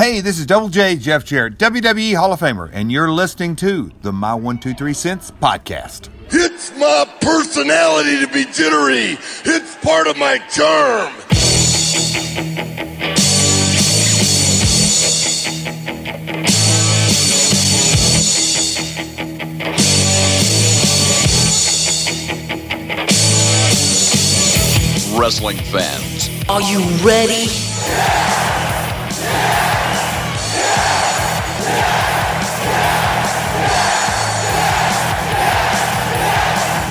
Hey, this is Double J Jeff Jarrett, WWE Hall of Famer, and you're listening to the My One Two Three Cents podcast. It's my personality to be jittery. It's part of my charm. Wrestling fans, Are you ready?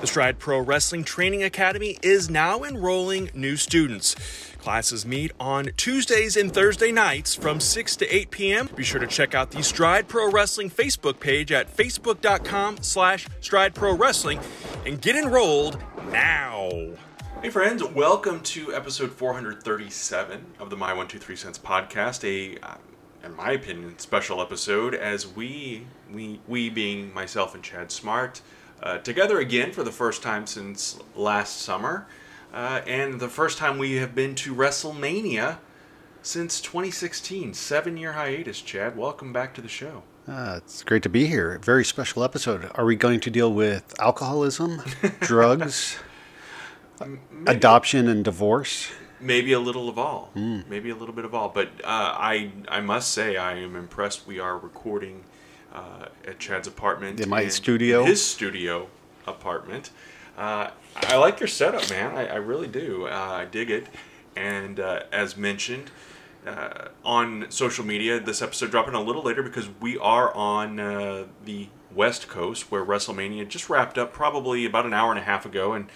The Stride Pro Wrestling Training Academy is now enrolling new students. Classes meet on Tuesdays and Thursday nights from 6 to 8 p.m. Be sure to check out the Stride Pro Wrestling Facebook page at facebook.com slash stride pro wrestling and get enrolled now. Hey friends, welcome to episode 437 of the My 123 Cents podcast, a uh, in my opinion, special episode as we, we, we being myself and Chad Smart, uh, together again for the first time since last summer, uh, and the first time we have been to WrestleMania since 2016. Seven year hiatus, Chad. Welcome back to the show. Uh, it's great to be here. Very special episode. Are we going to deal with alcoholism, drugs, adoption, and divorce? Maybe a little of all. Maybe a little bit of all. But uh, I I must say I am impressed. We are recording uh, at Chad's apartment In my and studio? his studio apartment. Uh, I like your setup, man. I, I really do. Uh, I dig it. And uh, as mentioned uh, on social media, this episode dropping a little later because we are on uh, the West Coast where WrestleMania just wrapped up probably about an hour and a half ago, and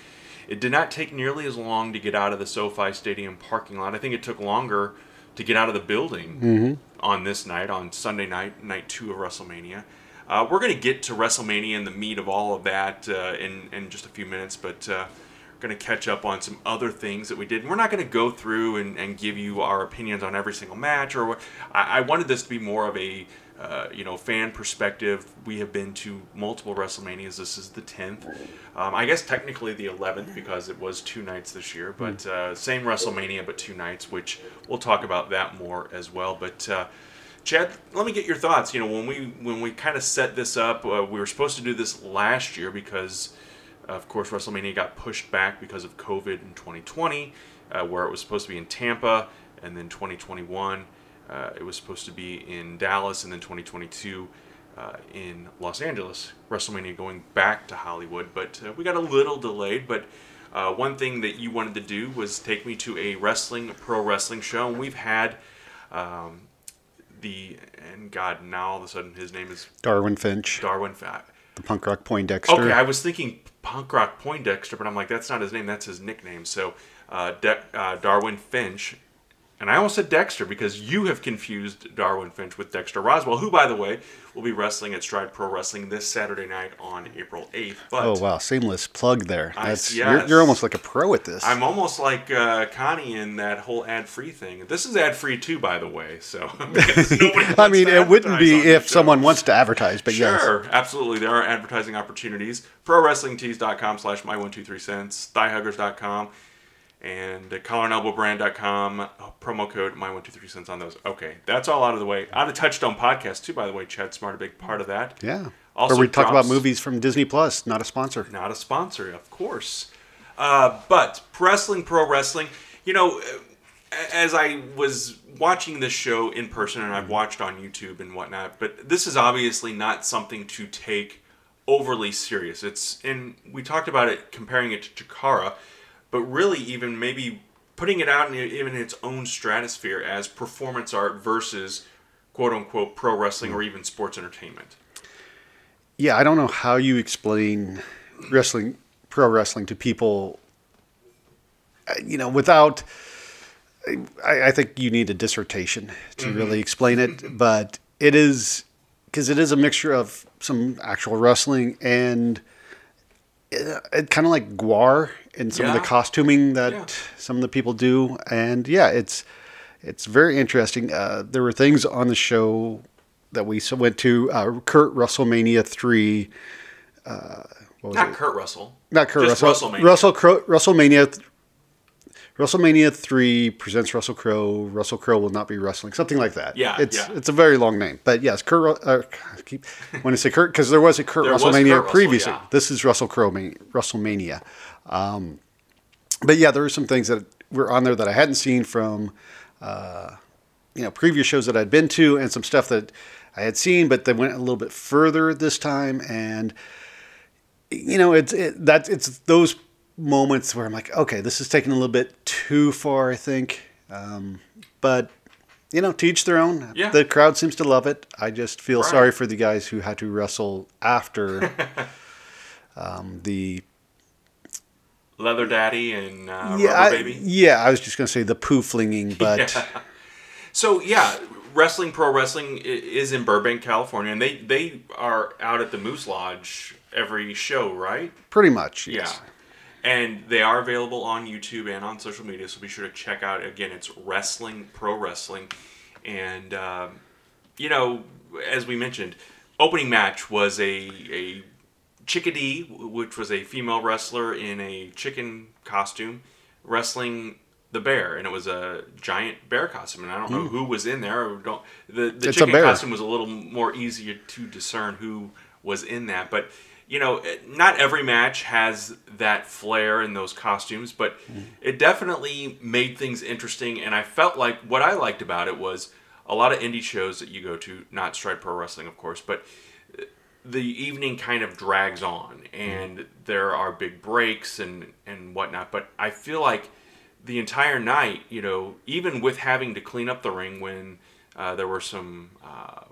it did not take nearly as long to get out of the SoFi Stadium parking lot. I think it took longer to get out of the building on this night, on Sunday night, night two of WrestleMania. Uh, we're going to get to WrestleMania and the meat of all of that uh, in, in just a few minutes, but uh, we're going to catch up on some other things that we did. And we're not going to go through and, and give you our opinions on every single match. Or I, I wanted this to be more of a uh, you know fan perspective. We have been to multiple WrestleManias. This is the tenth. Um, I guess technically the eleventh because it was two nights this year. But uh, same WrestleMania, but two nights, which we'll talk about that more as well. But uh, Chad, let me get your thoughts. You know, when we when we kind of set this up, uh, we were supposed to do this last year because, of course, WrestleMania got pushed back because of COVID in 2020, uh, where it was supposed to be in Tampa, and then 2021 uh, it was supposed to be in Dallas, and then 2022 uh, in Los Angeles. WrestleMania going back to Hollywood, but uh, we got a little delayed. But uh, one thing that you wanted to do was take me to a wrestling pro wrestling show, and we've had. Um, the and God now all of a sudden his name is Darwin Finch, Darwin Fat. the punk rock Poindexter. Okay, I was thinking punk rock Poindexter, but I'm like that's not his name. That's his nickname. So uh, De- uh, Darwin Finch, and I almost said Dexter because you have confused Darwin Finch with Dexter Roswell, who by the way will be wrestling at Stride Pro Wrestling this Saturday night on April 8th. But oh wow, seamless plug there. I- yes. you're, you're almost like a pro at this. I'm almost like uh, Connie in that whole ad-free thing. This is ad-free too, by the way. So I mean, it wouldn't be if someone wants to advertise, but yes. Sure, absolutely. There are advertising opportunities. ProWrestlingTees.com slash my123cents, ThighHuggers.com, and collarandelbowbrand.com. Oh, promo code my123cents on those. Okay, that's all out of the way. Out of Touchstone Podcast, too, by the way. Chad Smart, a big part of that. Yeah. Also or we talk about movies from Disney Plus, not a sponsor. Not a sponsor, of course. Uh, but wrestling, pro wrestling, you know, as I was watching this show in person, and I've watched on YouTube and whatnot, but this is obviously not something to take overly serious. It's and we talked about it comparing it to Chikara, but really even maybe putting it out in even its own stratosphere as performance art versus quote unquote pro wrestling or even sports entertainment. Yeah, I don't know how you explain wrestling, pro wrestling to people, uh, you know, without. I, I think you need a dissertation to really explain it, but it is because it is a mixture of some actual wrestling and it, kind of like GWAR in some of the costuming that Yeah. some of the people do, and yeah, it's it's very interesting. Uh, there were things on the show that we went to. Uh, Kurt WrestleMania three. Uh, what was Not it? Kurt Russell. Not Kurt Just Russell. WrestleMania. Russell Crowe. WrestleMania. WrestleMania three presents Russell Crowe. Russell Crowe will not be wrestling. Something like that. Yeah, it's yeah. it's a very long name, but yes, Kurt. Uh, I keep when I say Kurt because there was a Kurt There WrestleMania Kurt Russell, previously. yeah. This is Russell Crowe WrestleMania. Um, but yeah, there were some things that were on there that I hadn't seen from uh, you know previous shows that I'd been to, and some stuff that I had seen, but they went a little bit further this time, and you know, it's it, that it's those moments where I'm like, okay, this is taking a little bit too far, I think. Um, but you know, to each their own. Yeah. The crowd seems to love it. I just feel Right. sorry for the guys who had to wrestle after um, the Leather Daddy and uh, yeah, Rubber I, Baby. yeah. I was just gonna say the poo flinging, but Yeah. So yeah, wrestling pro wrestling is in Burbank, California, and they they are out at the Moose Lodge every show, right? pretty much. Yeah. And they are available on YouTube and on social media, so be sure to check out. Again, it's Wrestling Pro Wrestling. And, um, you know, as we mentioned, opening match was a, a Chickadee, which was a female wrestler in a chicken costume, wrestling the bear. And it was a giant bear costume. And I don't know who was in there. Or don't, the the Hmm. It's chicken costume was a little more easier to discern who was in that. But you know, not every match has that flair in those costumes, but it definitely made things interesting. And I felt like what I liked about it was a lot of indie shows that you go to, not Stride Pro Wrestling, of course, but the evening kind of drags on and there are big breaks and and whatnot but i feel like the entire night you know even with having to clean up the ring when uh, there were some uh,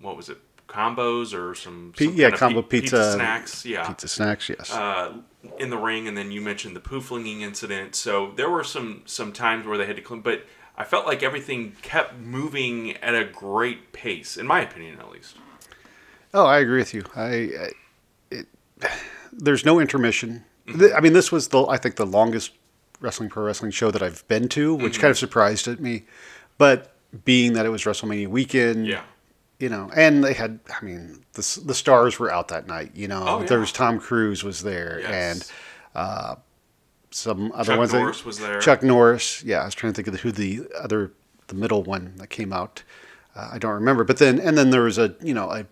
what was it combos or some, some yeah, combo pi- pizza- snacks yeah Pizza snacks, yes. uh, in the ring, and then you mentioned the poo flinging incident. So there were some some times where they had to clean, but I felt like everything kept moving at a great pace, in my opinion, at least. Oh, I agree with you. I, I it, there's no intermission. Th- I mean, this was the I think the longest wrestling pro wrestling show that I've been to, which Mm-hmm. kind of surprised at me. But being that it was WrestleMania weekend, Yeah. You know, and they had, I mean, the the stars were out that night. You know, Oh, yeah. there was Tom Cruise was there, Yes. and uh, some other Chuck ones. that- Norris was there. Chuck Norris. Yeah, I was trying to think of who the other, the middle one that came out. Uh, I don't remember. But then, and then there was a, you know, a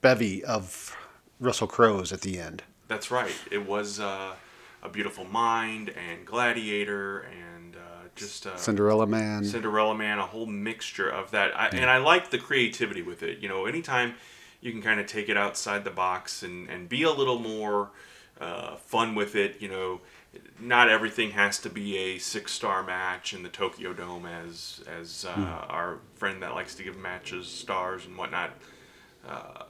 bevy of Russell Crowe's at the end. That's right. It was uh, a beautiful mind and Gladiator and just uh, Cinderella Man. Cinderella Man, a whole mixture of that. I, And I like the creativity with it. You know, anytime you can kind of take it outside the box and, and be a little more uh, fun with it, you know, not everything has to be a six star match in the Tokyo Dome, as as uh, our friend that likes to give matches stars and whatnot uh,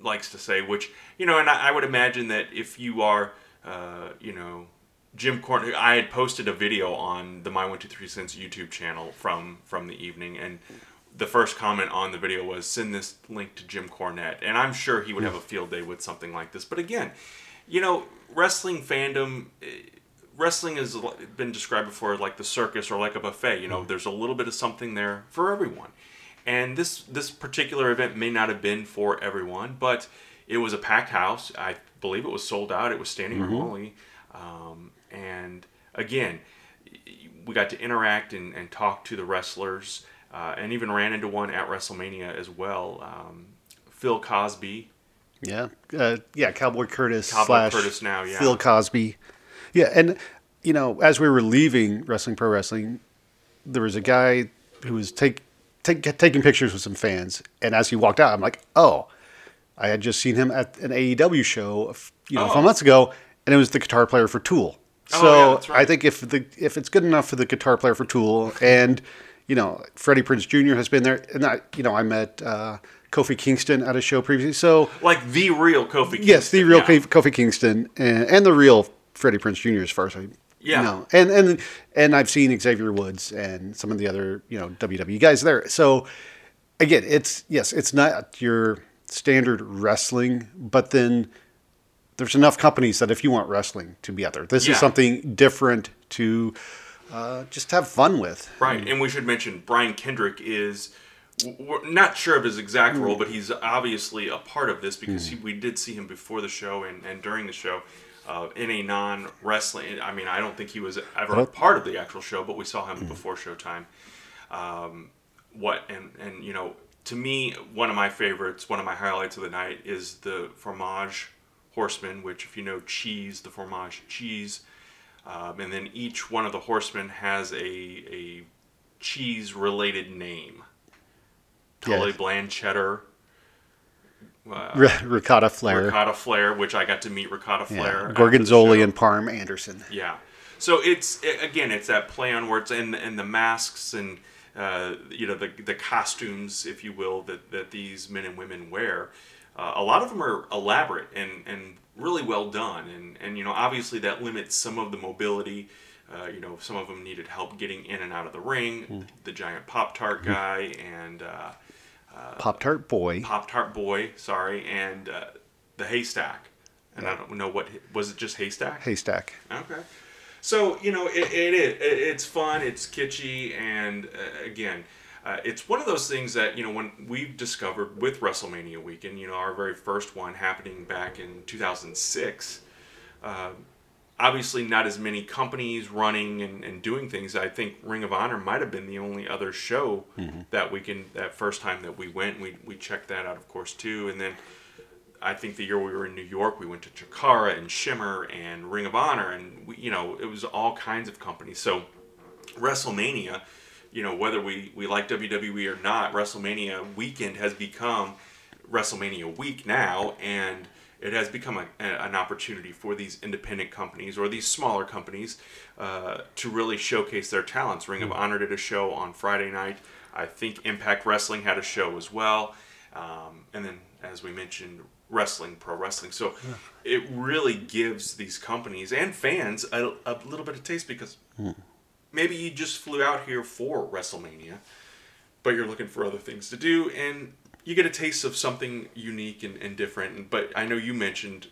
likes to say. Which you know, and I, I would imagine that if you are, uh, you know, Jim Cornette, I had posted a video on the My One Two Three Cents YouTube channel from from the evening, and the first comment on the video was send this link to Jim Cornette, and I'm sure he would have a field day with something like this. But again, you know, wrestling fandom. eh, Wrestling has been described before like the circus or like a buffet. You know, there's a little bit of something there for everyone. And this this particular event may not have been for everyone, but it was a packed house. I believe it was sold out. It was standing room only. Um, and again, we got to interact and, and talk to the wrestlers, uh, and even ran into one at WrestleMania as well. Um, Phil Cosby, Yeah, uh, yeah, Cowboy Curtis Cowboy slash Curtis now, yeah. Phil Cosby. Yeah, and you know, as we were leaving Wrestling Pro Wrestling, there was a guy who was take, take taking pictures with some fans, and as he walked out, I'm like, oh, I had just seen him at an AEW show, you know, a Oh. few months ago, and it was the guitar player for Tool. Oh, So yeah, that's right. I think if the if it's good enough for the guitar player for Tool, and you know, Freddie Prinze Jr. has been there, and I, you know, I met uh, Kofi Kingston at a show previously, so. like the real Kofi. Kingston. Yes, the real yeah. Kofi Kofi Kingston and, and the real Freddie Prinze Jr. as far as I Yeah. know. And and and I've seen Xavier Woods and some of the other you know WWE guys there. So again, it's yes, it's not your standard wrestling, but then there's enough companies that if you want wrestling to be out there, this Yeah. is something different to uh, just have fun with. Right, and we should mention Brian Kendrick is we're not sure of his exact role, but he's obviously a part of this because he, we did see him before the show and, and during the show uh, in a non wrestling. I mean, I don't think he was ever a part of the actual show, but we saw him before Showtime. Um, what and and you know, to me, one of my favorites, one of my highlights of the night is the fromage horseman, which if you know cheese, the fromage cheese. Um, and then each one of the horsemen has a, a cheese related name. Tully Yeah. Blancheddar, R- ricotta flair, Ricotta Flair, which I got to meet Ricotta yeah. Flair. the gorgonzola and parm Anderson. Yeah. So it's again, it's that play on words and and the masks and uh, you know the the costumes, if you will, that that these men and women wear. Uh, a lot of them are elaborate and and really well done, and and you know obviously that limits some of the mobility. Uh, you know, some of them needed help getting in and out of the ring. The giant Pop Tart guy and uh, Pop Tart Boy. Pop Tart boy, sorry, and uh, the haystack. And I don't know what was it. Just haystack? Haystack. Okay. So you know, it, it is. It, it's fun. It's kitschy, and uh, again, uh, it's one of those things that you know when we've discovered with WrestleMania weekend. You know, our very first one happening back in 2006. Uh, obviously, not as many companies running and, and doing things. I think Ring of Honor might have been the only other show that weekend. That first time that we went, we we checked that out, of course, too, and then. I think the year we were in New York, we went to Chikara and Shimmer and Ring of Honor, and we, you know it was all kinds of companies. So WrestleMania, you know whether we we like WWE or not, WrestleMania weekend has become WrestleMania week now, and it has become a, a- an opportunity for these independent companies or these smaller companies uh, to really showcase their talents. Ring of Honor did a show on Friday night. I think Impact Wrestling had a show as well. Um, and then, as we mentioned, wrestling, pro wrestling. So it really gives these companies and fans a, a little bit of taste because maybe you just flew out here for WrestleMania, but you're looking for other things to do, and you get a taste of something unique and, and different. But I know you mentioned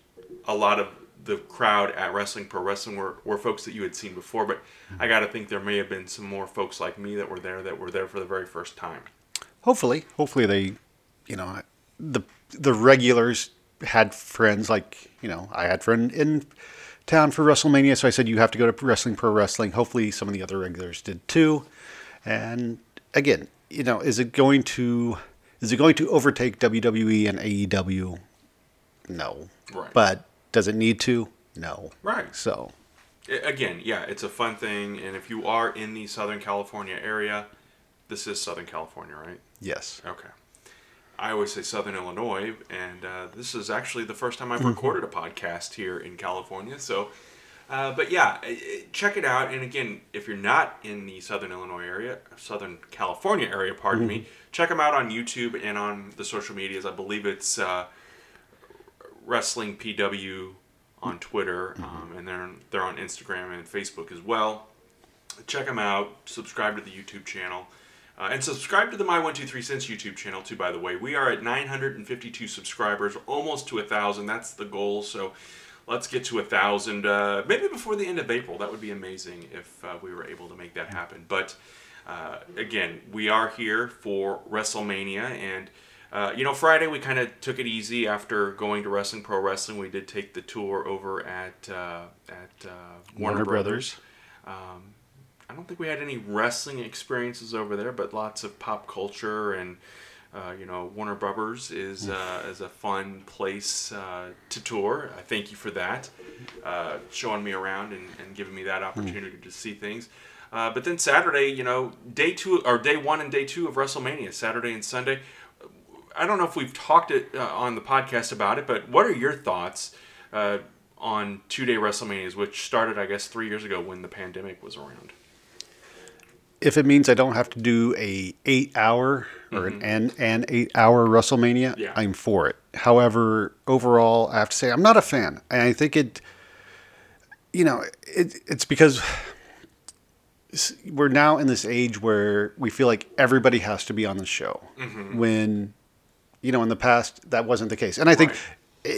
a lot of the crowd at Wrestling Pro Wrestling were, were folks that you had seen before, but mm-hmm. I got to think there may have been some more folks like me that were there that were there for the very first time. Hopefully, hopefully they, you know, the the regulars had friends like you know I had friend in town for WrestleMania, so I said you have to go to Wrestling Pro Wrestling. Hopefully, some of the other regulars did too. And again, you know, is it going to is it going to overtake WWE and AEW? No. Right. But does it need to? No. Right. So again, yeah, it's a fun thing, and if you are in the Southern California area, this is Southern California, right? yes. Okay. I always say Southern Illinois, and uh, this is actually the first time I've recorded a podcast here in California. So, uh, but yeah, check it out. And again, if you're not in the Southern Illinois area, Southern California area, pardon me, check them out on YouTube and on the social medias. I believe it's uh, Wrestling PW on Twitter, um, and they're they're on Instagram and Facebook as well check them out. Subscribe to the YouTube channel. Uh, and subscribe to the My One Two Three Cents YouTube channel too. By the way, we are at 952 subscribers, almost to a thousand. That's the goal. So let's get to a thousand, uh, maybe before the end of April. That would be amazing if uh, we were able to make that happen. But uh, again, we are here for WrestleMania, and uh, you know, Friday we kind of took it easy after going to Wrestling Pro Wrestling. We did take the tour over at uh, at uh, Warner, Warner Brothers. Brothers. Um, I don't think we had any wrestling experiences over there, but lots of pop culture and uh, you know Warner Brothers is uh, is a fun place uh, to tour. I thank you for that, uh, showing me around and, and giving me that opportunity to see things. Uh, but then Saturday, you know, day two or day one and day two of WrestleMania, Saturday and Sunday. I don't know if we've talked it uh, on the podcast about it, but what are your thoughts uh, on two day WrestleManias, which started, I guess, three years ago when the pandemic was around? If it means I don't have to do a eight hour or an, mm-hmm. an an eight hour WrestleMania, Yeah. I'm for it. However, overall, I have to say I'm not a fan, and I think it, you know, it, it's because we're now in this age where we feel like everybody has to be on the show. Mm-hmm. When you know, in the past that wasn't the case, and I think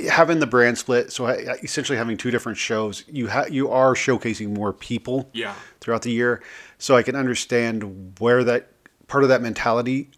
having the brand split, so eh, essentially having two different shows, you ha- you are showcasing more people Yeah. throughout the year. So I can understand where that part of that mentality.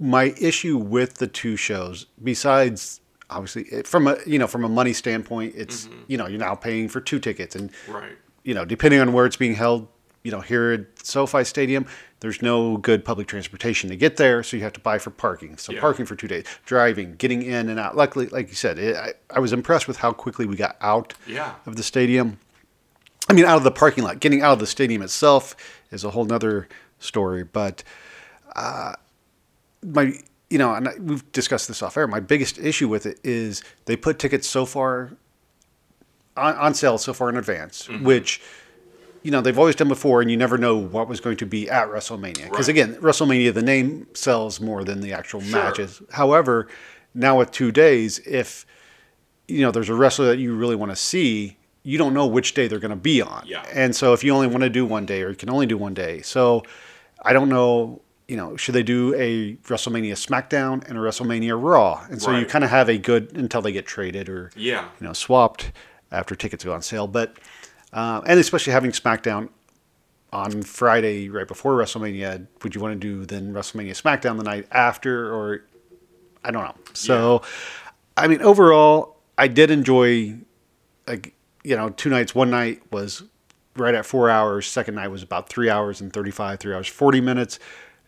My issue with the two shows, besides obviously it- from a you know from a money standpoint, it's you know you're now paying for two tickets, and Right. you know depending on where it's being held, you know here at SoFi Stadium, there's no good public transportation to get there, so you have to buy for parking. So Yeah. parking for two days, driving, getting in and out. Luckily, like you said, it, I, I was impressed with how quickly we got out Yeah. of the stadium. I mean, out of the parking lot. Getting out of the stadium itself is a whole nother story. But uh, my, you know, and I- we've discussed this off air. My biggest issue with it is they put tickets so far on, on sale so far in advance, which you know they've always done before, and you never know what was going to be at WrestleMania. Because Right. again, WrestleMania, the name sells more than the actual matches. However, now with two days, if you know there's a wrestler that you really want to see, you don't know which day they're going to be on. Yeah. And so if you only want to do one day, or you can only do one day, so I don't know. You know, should they do a WrestleMania SmackDown and a WrestleMania Raw? And so you kind of have a good until they get traded or Yeah. you know swapped after tickets go on sale. But uh, and especially having SmackDown on Friday right before WrestleMania, would you want to do then WrestleMania SmackDown the night after, or I don't know. So, I mean, overall, I did enjoy. Like you know, two nights. One night was right at four hours. Second night was about three hours and thirty-five, three hours forty minutes.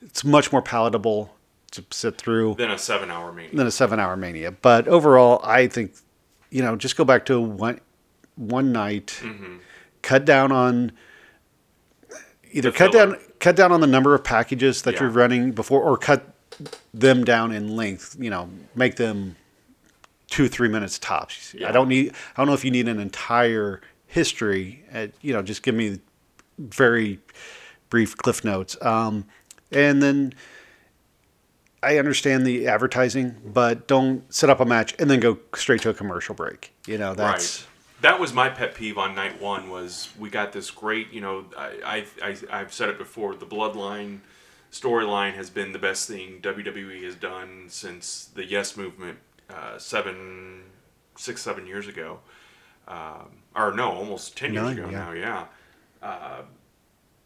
It's much more palatable to sit through Then a seven-hour meeting. than a seven hour mania. But overall, I think, you know, just go back to one one night, cut down on either The cut down cut down on the number of packages that Yeah. you're running before, or cut them down in length. You know, make them two three minutes tops. Yeah. I don't need. I don't know if you need an entire history. Uh, you know, just give me very brief cliff notes. Um, and then I understand the advertising, but don't set up a match and then go straight to a commercial break. You know, that's right. That was my pet peeve on night one. Was we got this great, you know, I, I, I I've said it before. The Bloodline storyline has been the best thing WWE has done since the Yes movement uh, seven, six, seven years ago, um, or no, almost ten years ago yeah. now. Yeah. Uh,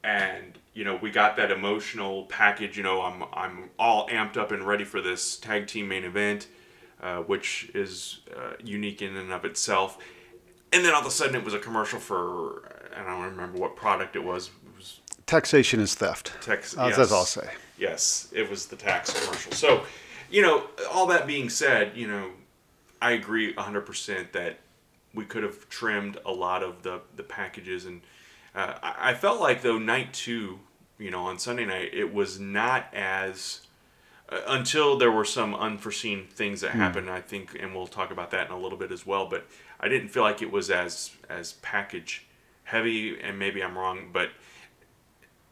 and you know we got that emotional package. You know, I'm I'm all amped up and ready for this tag team main event, uh, which is uh, unique in and of itself. And then all of a sudden, it was a commercial for I don't remember what product it was. It was taxation is theft. Tex- Uh, That's all I'll say. Yes, it was the tax commercial. So, you know, all that being said, you know, I agree 100% that we could have trimmed a lot of the, the packages. And uh, I, I felt like, though, night two, you know, on Sunday night, it was not as. Uh, until there were some unforeseen things that happened, I think, and we'll talk about that in a little bit as well. But I didn't feel like it was as as package heavy, and maybe I'm wrong, but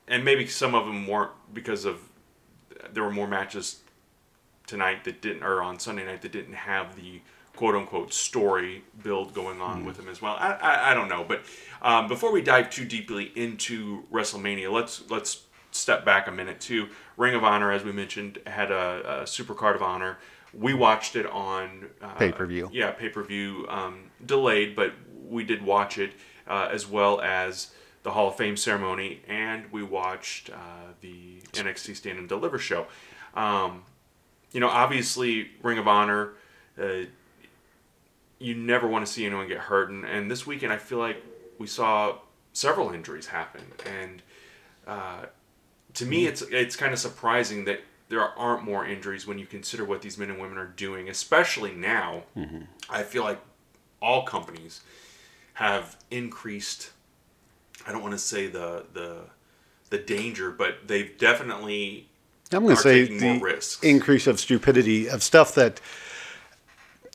and maybe some of them weren't because of there were more matches tonight that didn't or on Sunday night that didn't have the quote unquote story build going on with them as well. I, I, I don't know, but um, before we dive too deeply into WrestleMania, let's let's step back a minute too. Ring of Honor, as we mentioned, had a, a Super Card of Honor. We watched it on uh, Pay-per-view. Yeah, pay per view, um, delayed, but we did watch it uh, as well as the Hall of Fame ceremony, and we watched uh, the NXT Stand and Deliver show. Um, you know, obviously, Ring of Honor, uh, you never want to see anyone get hurt. And, and this weekend, I feel like we saw several injuries happen. And uh, to me, it's it's kind of surprising that there aren't more injuries when you consider what these men and women are doing, especially now. I feel like all companies have increased. I don't want to say the the the danger, but they've definitely I'm going to say the increase of stupidity of stuff that,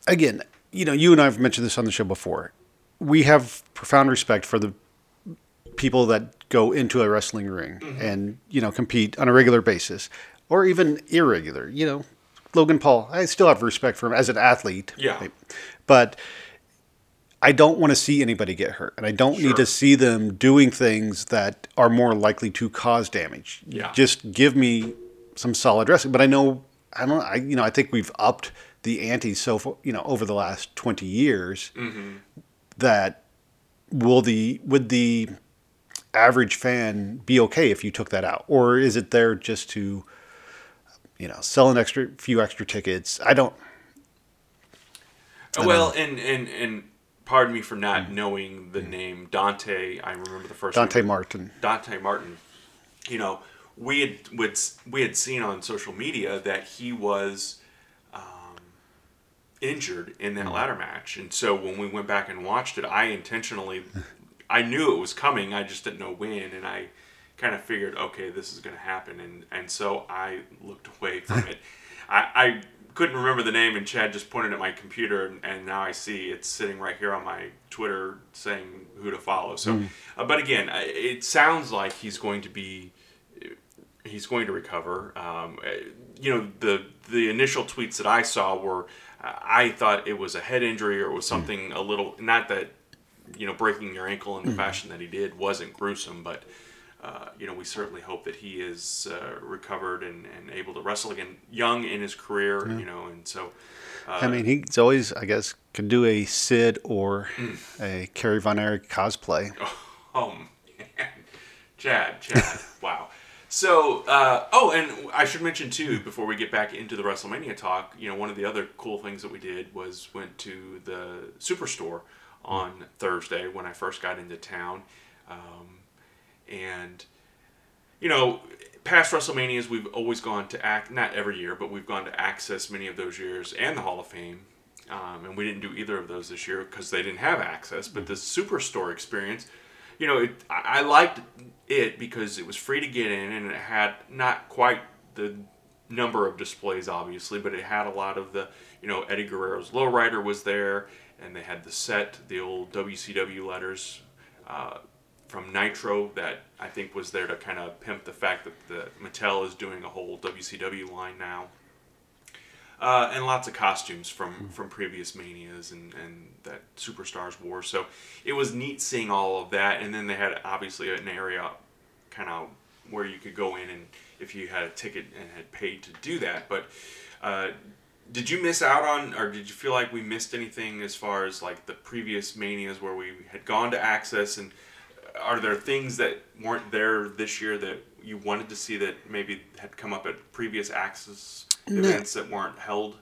again, you know, you and I have mentioned this on the show before. We have profound respect for the people that go into a wrestling ring Mm-hmm. and you know compete on a regular basis, or even irregular. You know, Logan Paul. I still have respect for him as an athlete. Yeah. but I don't want to see anybody get hurt, and I don't need to see them doing things that are more likely to cause damage. Yeah. Just give me some solid wrestling. But I know I don't. I you know I think we've upped the ante so far, you know over the last twenty years mm-hmm. that will the would the average fan be okay if you took that out, or is it there just to you know sell an extra few extra tickets? I don't. well, and and and pardon me for not hmm. knowing the hmm. name Dante. I remember the first. Dante name. Martin. Dante Martin. You know, we had would we had seen on social media that he was um, injured in that hmm. ladder match, and so when we went back and watched it, I intentionally, I knew it was coming. I just didn't know when, and I kind of figured, okay, this is going to happen, and and so I looked away from it. I, I couldn't remember the name, and Chad just pointed at my computer, and, and now I see it's sitting right here on my Twitter saying who to follow. So, uh, but again, it sounds like he's going to be he's going to recover. Um, uh, you know, the the initial tweets that I saw were, uh, I thought it was a head injury or it was something a little not that, you know, breaking your ankle in the fashion that he did wasn't gruesome, but. Uh, you know, we certainly hope that he is uh, recovered and, and able to wrestle again, young in his career. You know, and so I mean, he's always, I guess, could do a Sid or Hmm. a Kerry Von Erich cosplay. Oh man, Chad, Chad, wow. So, uh, oh, and I should mention too, before we get back into the WrestleMania talk, you know, one of the other cool things that we did was went to the Superstore on Thursday when I first got into town, um, and you know, past WrestleManias we've always gone to act not every year, but we've gone to access many of those years and the Hall of Fame. Um, and we didn't do either of those this year because they didn't have access. But the Superstore experience, you know, it, I, liked it because it was free to get in and it had not quite the number of displays, obviously, but it had a lot of the, you know, Eddie Guerrero's Lowrider was there, and they had the set, the old WCW letters uh, from Nitro that I think was there to kind of pimp the fact that the Mattel is doing a whole WCW line now. Uh, and lots of costumes from, from previous manias and, and that superstars wore. So it was neat seeing all of that. And then they had obviously an area kind of where you could go in and if you had a ticket and had paid to do that. But uh, did you miss out on, or did you feel like we missed anything as far as like the previous manias where we had gone to access? And are there things that weren't there this year that you wanted to see that maybe had come up at previous access events that weren't held?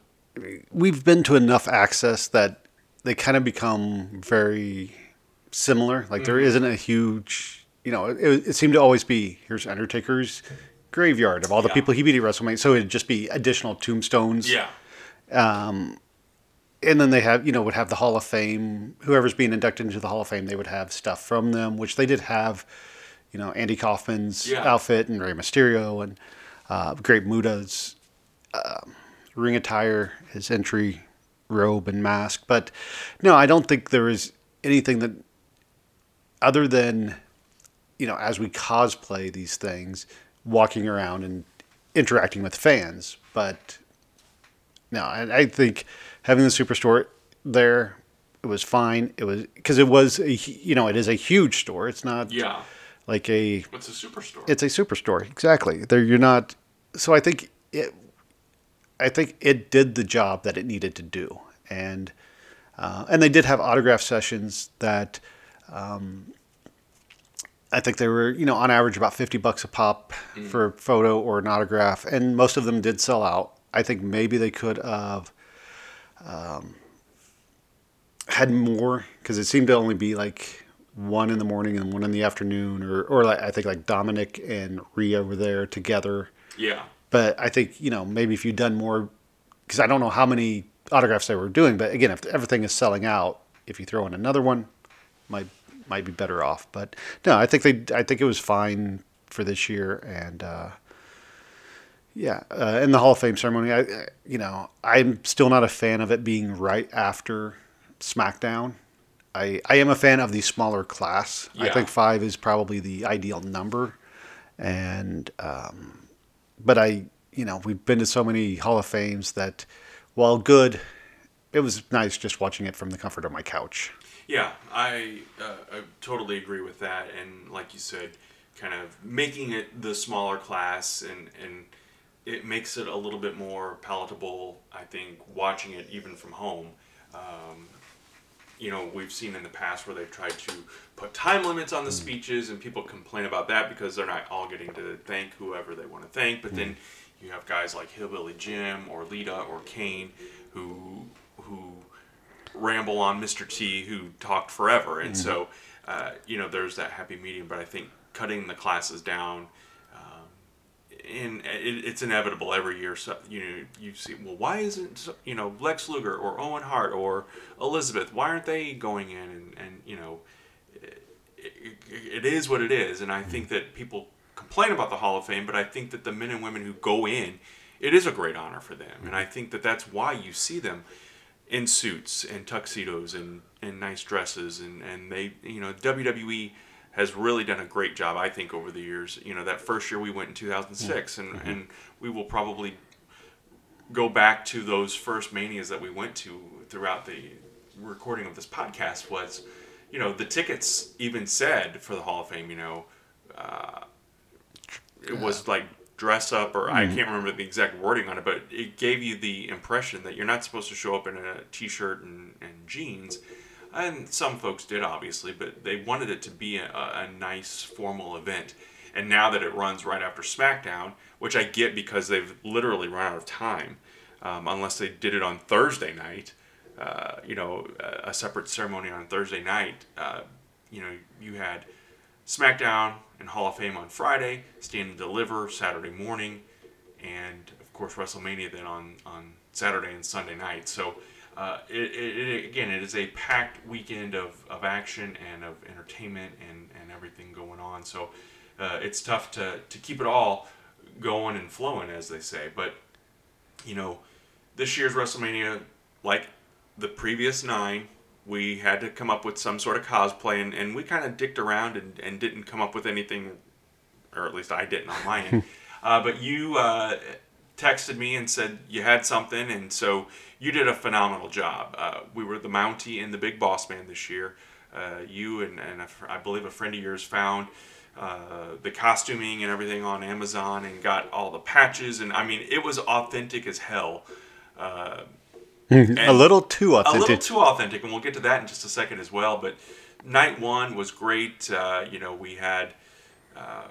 We've been to enough access that they kind of become very similar. Like there mm-hmm. isn't a huge, you know, it, it seemed to always be here's Undertaker's graveyard of all the Yeah. people he beat at WrestleMania. So it'd just be additional tombstones. Yeah. Um, and then they have you know would have the Hall of Fame. Whoever's being inducted into the Hall of Fame, they would have stuff from them, which they did have. You know, Andy Kaufman's Yeah. outfit and Rey Mysterio and uh, Great Muta's um, ring attire, his entry robe and mask. But no, I don't think there is anything that other than you know as we cosplay these things, walking around and interacting with fans, but no, I, I think having the superstore there, it was fine. It was because it was a you know it is a huge store. It's not Yeah. like a It's a superstore. it's a superstore exactly. There you're not. So I think it. I think it did the job that it needed to do, and uh, and they did have autograph sessions that. Um, I think they were, you know, on average about fifty bucks a pop for a photo or an autograph, and most of them did sell out. I think maybe they could have um, had more because it seemed to only be like one in the morning and one in the afternoon, or or like I think like Dominik and Rhea were there together. yeah. But I think you know maybe if you'd done more, because I don't know how many autographs they were doing. But again, if everything is selling out, if you throw in another one, might might be better off. But no, I think they I think it was fine for this year, and uh, yeah, uh, in the Hall of Fame ceremony, I you know I'm still not a fan of it being right after SmackDown. I, I am a fan of the smaller class. I think five is probably the ideal number, and um, but I, you know, we've been to so many Hall of Fames that, while good, it was nice just watching it from the comfort of my couch. Yeah, I, uh, I totally agree with that. And like you said, kind of making it the smaller class and, and it makes it a little bit more palatable, I think, watching it even from home. Um, you know, we've seen in the past where they've tried to put time limits on the speeches, and people complain about that because they're not all getting to thank whoever they want to thank. But then you have guys like Hillbilly Jim or Lita or Kane who who ramble on Mr. T, who talked forever, and so uh, you know there's that happy medium. But I think cutting the classes down and it, it's inevitable every year. So you know, you see, well, why isn't you know Lex Luger or Owen Hart or Elizabeth? Why aren't they going in? And, and you know, it, it, it is what it is. And I mm-hmm. think that people complain about the Hall of Fame, but I think that the men and women who go in, it is a great honor for them. And I mm-hmm. think that that's why you see them in suits and tuxedos and, and nice dresses and, and they you know WWE has really done a great job I think over the years. You know that first year we went in 2006 mm. and, mm-hmm. and we will probably go back to those first manias that we went to throughout the recording of this podcast was you know the tickets even said for the Hall of Fame you know uh, it was like dress up or I mm-hmm. can't remember the exact wording on it, but it gave you the impression that you're not supposed to show up in a t-shirt and, and jeans. And some folks did obviously, but they wanted it to be a, a nice formal event. And now that it runs right after SmackDown, which I get because they've literally run out of time, um, unless they did it on Thursday night, uh, you know, a, separate ceremony on Thursday night, uh, you know, you had SmackDown and Hall of Fame on Friday, Stand and Deliver Saturday morning, and of course WrestleMania then on, on Saturday and Sunday night. So uh, it, it, it, again, it is a packed weekend of, of action and of entertainment and, and everything going on. So uh, it's tough to, to keep it all going and flowing, as they say. But you know, this year's WrestleMania, like the previous nine, we had to come up with some sort of cosplay, and, and we kind of dicked around and, and didn't come up with anything, or at least I didn't on my end. Uh, but you uh, texted me and said you had something, and so you did a phenomenal job. Uh, we were the Mountie and the Big Boss Man this year. Uh, you and, and a I believe a friend of yours found uh, the costuming and everything on Amazon and got all the patches, and I mean, it was authentic as hell. Uh, a little too authentic. a little too authentic, and we'll get to that in just a second as well. But night one was great. Uh, you know, we had uh,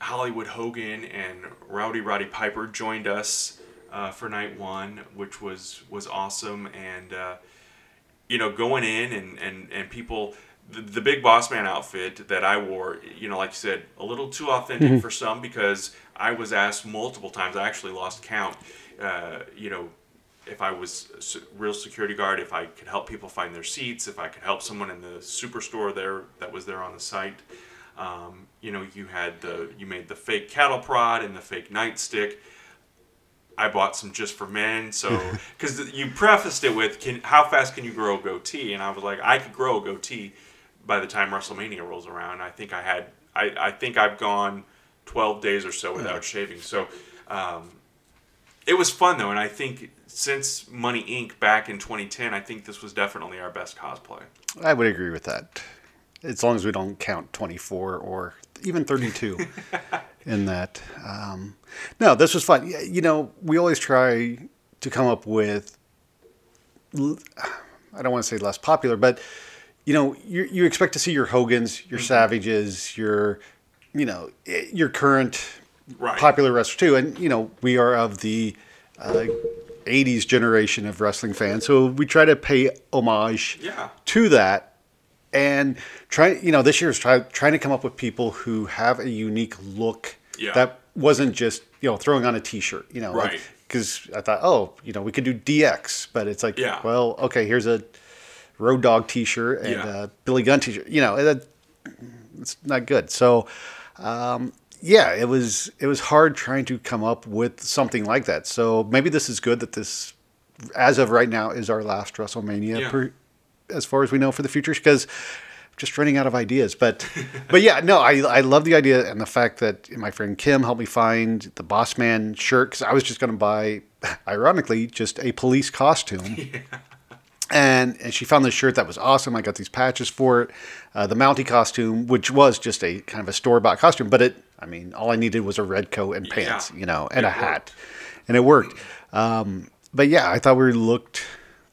Hollywood Hogan and Rowdy Roddy Piper joined us uh, for night one, which was was awesome. And uh, you know, going in and and and people. The, the big boss man outfit that I wore, you know, like you said, a little too authentic for some because I was asked multiple times. I actually lost count. Uh, you know, if I was a real security guard, if I could help people find their seats, if I could help someone in the superstore there that was there on the site. Um, you know, you had the you made the fake cattle prod and the fake nightstick. I bought some just for men, so because you prefaced it with, "Can how fast can you grow a goatee?" And I was like, I could grow a goatee by the time WrestleMania rolls around. I think I had, I, I think I've gone twelve days or so without shaving. So um, it was fun though, and I think since Money Inc. back in 2010, I think this was definitely our best cosplay. I would agree with that. As long as we don't count 24 or even 32 in that. Um, no, this was fun. You know, we always try to come up with, I don't want to say less popular, but, you know, you, you expect to see your Hogans, your Savages, your, you know, your current Right. popular wrestlers too. And, you know, we are of the uh, 80s generation of wrestling fans. So we try to pay homage Yeah. to that and try you know this year's try, trying to come up with people who have a unique look Yeah. that wasn't just you know throwing on a t-shirt you know Right. because i thought oh you know we could do dx but it's like Yeah. well okay here's a road dog t-shirt and Yeah. a billy gunn t-shirt you know that, it's not good so um, yeah it was it was hard trying to come up with something like that so maybe this is good that this as of right now is our last wrestlemania Yeah. per, as far as we know for the future because just running out of ideas. But but yeah, no, I I love the idea and the fact that my friend Kim helped me find the Boss Man shirt because I was just going to buy, ironically, just a police costume. And, and she found this shirt that was awesome. I got these patches for it. Uh, the Mountie costume, which was just a kind of a store bought costume, but it, I mean, all I needed was a red coat and pants, Yeah. you know, and It a hat. And it worked. Um, but yeah, I thought we looked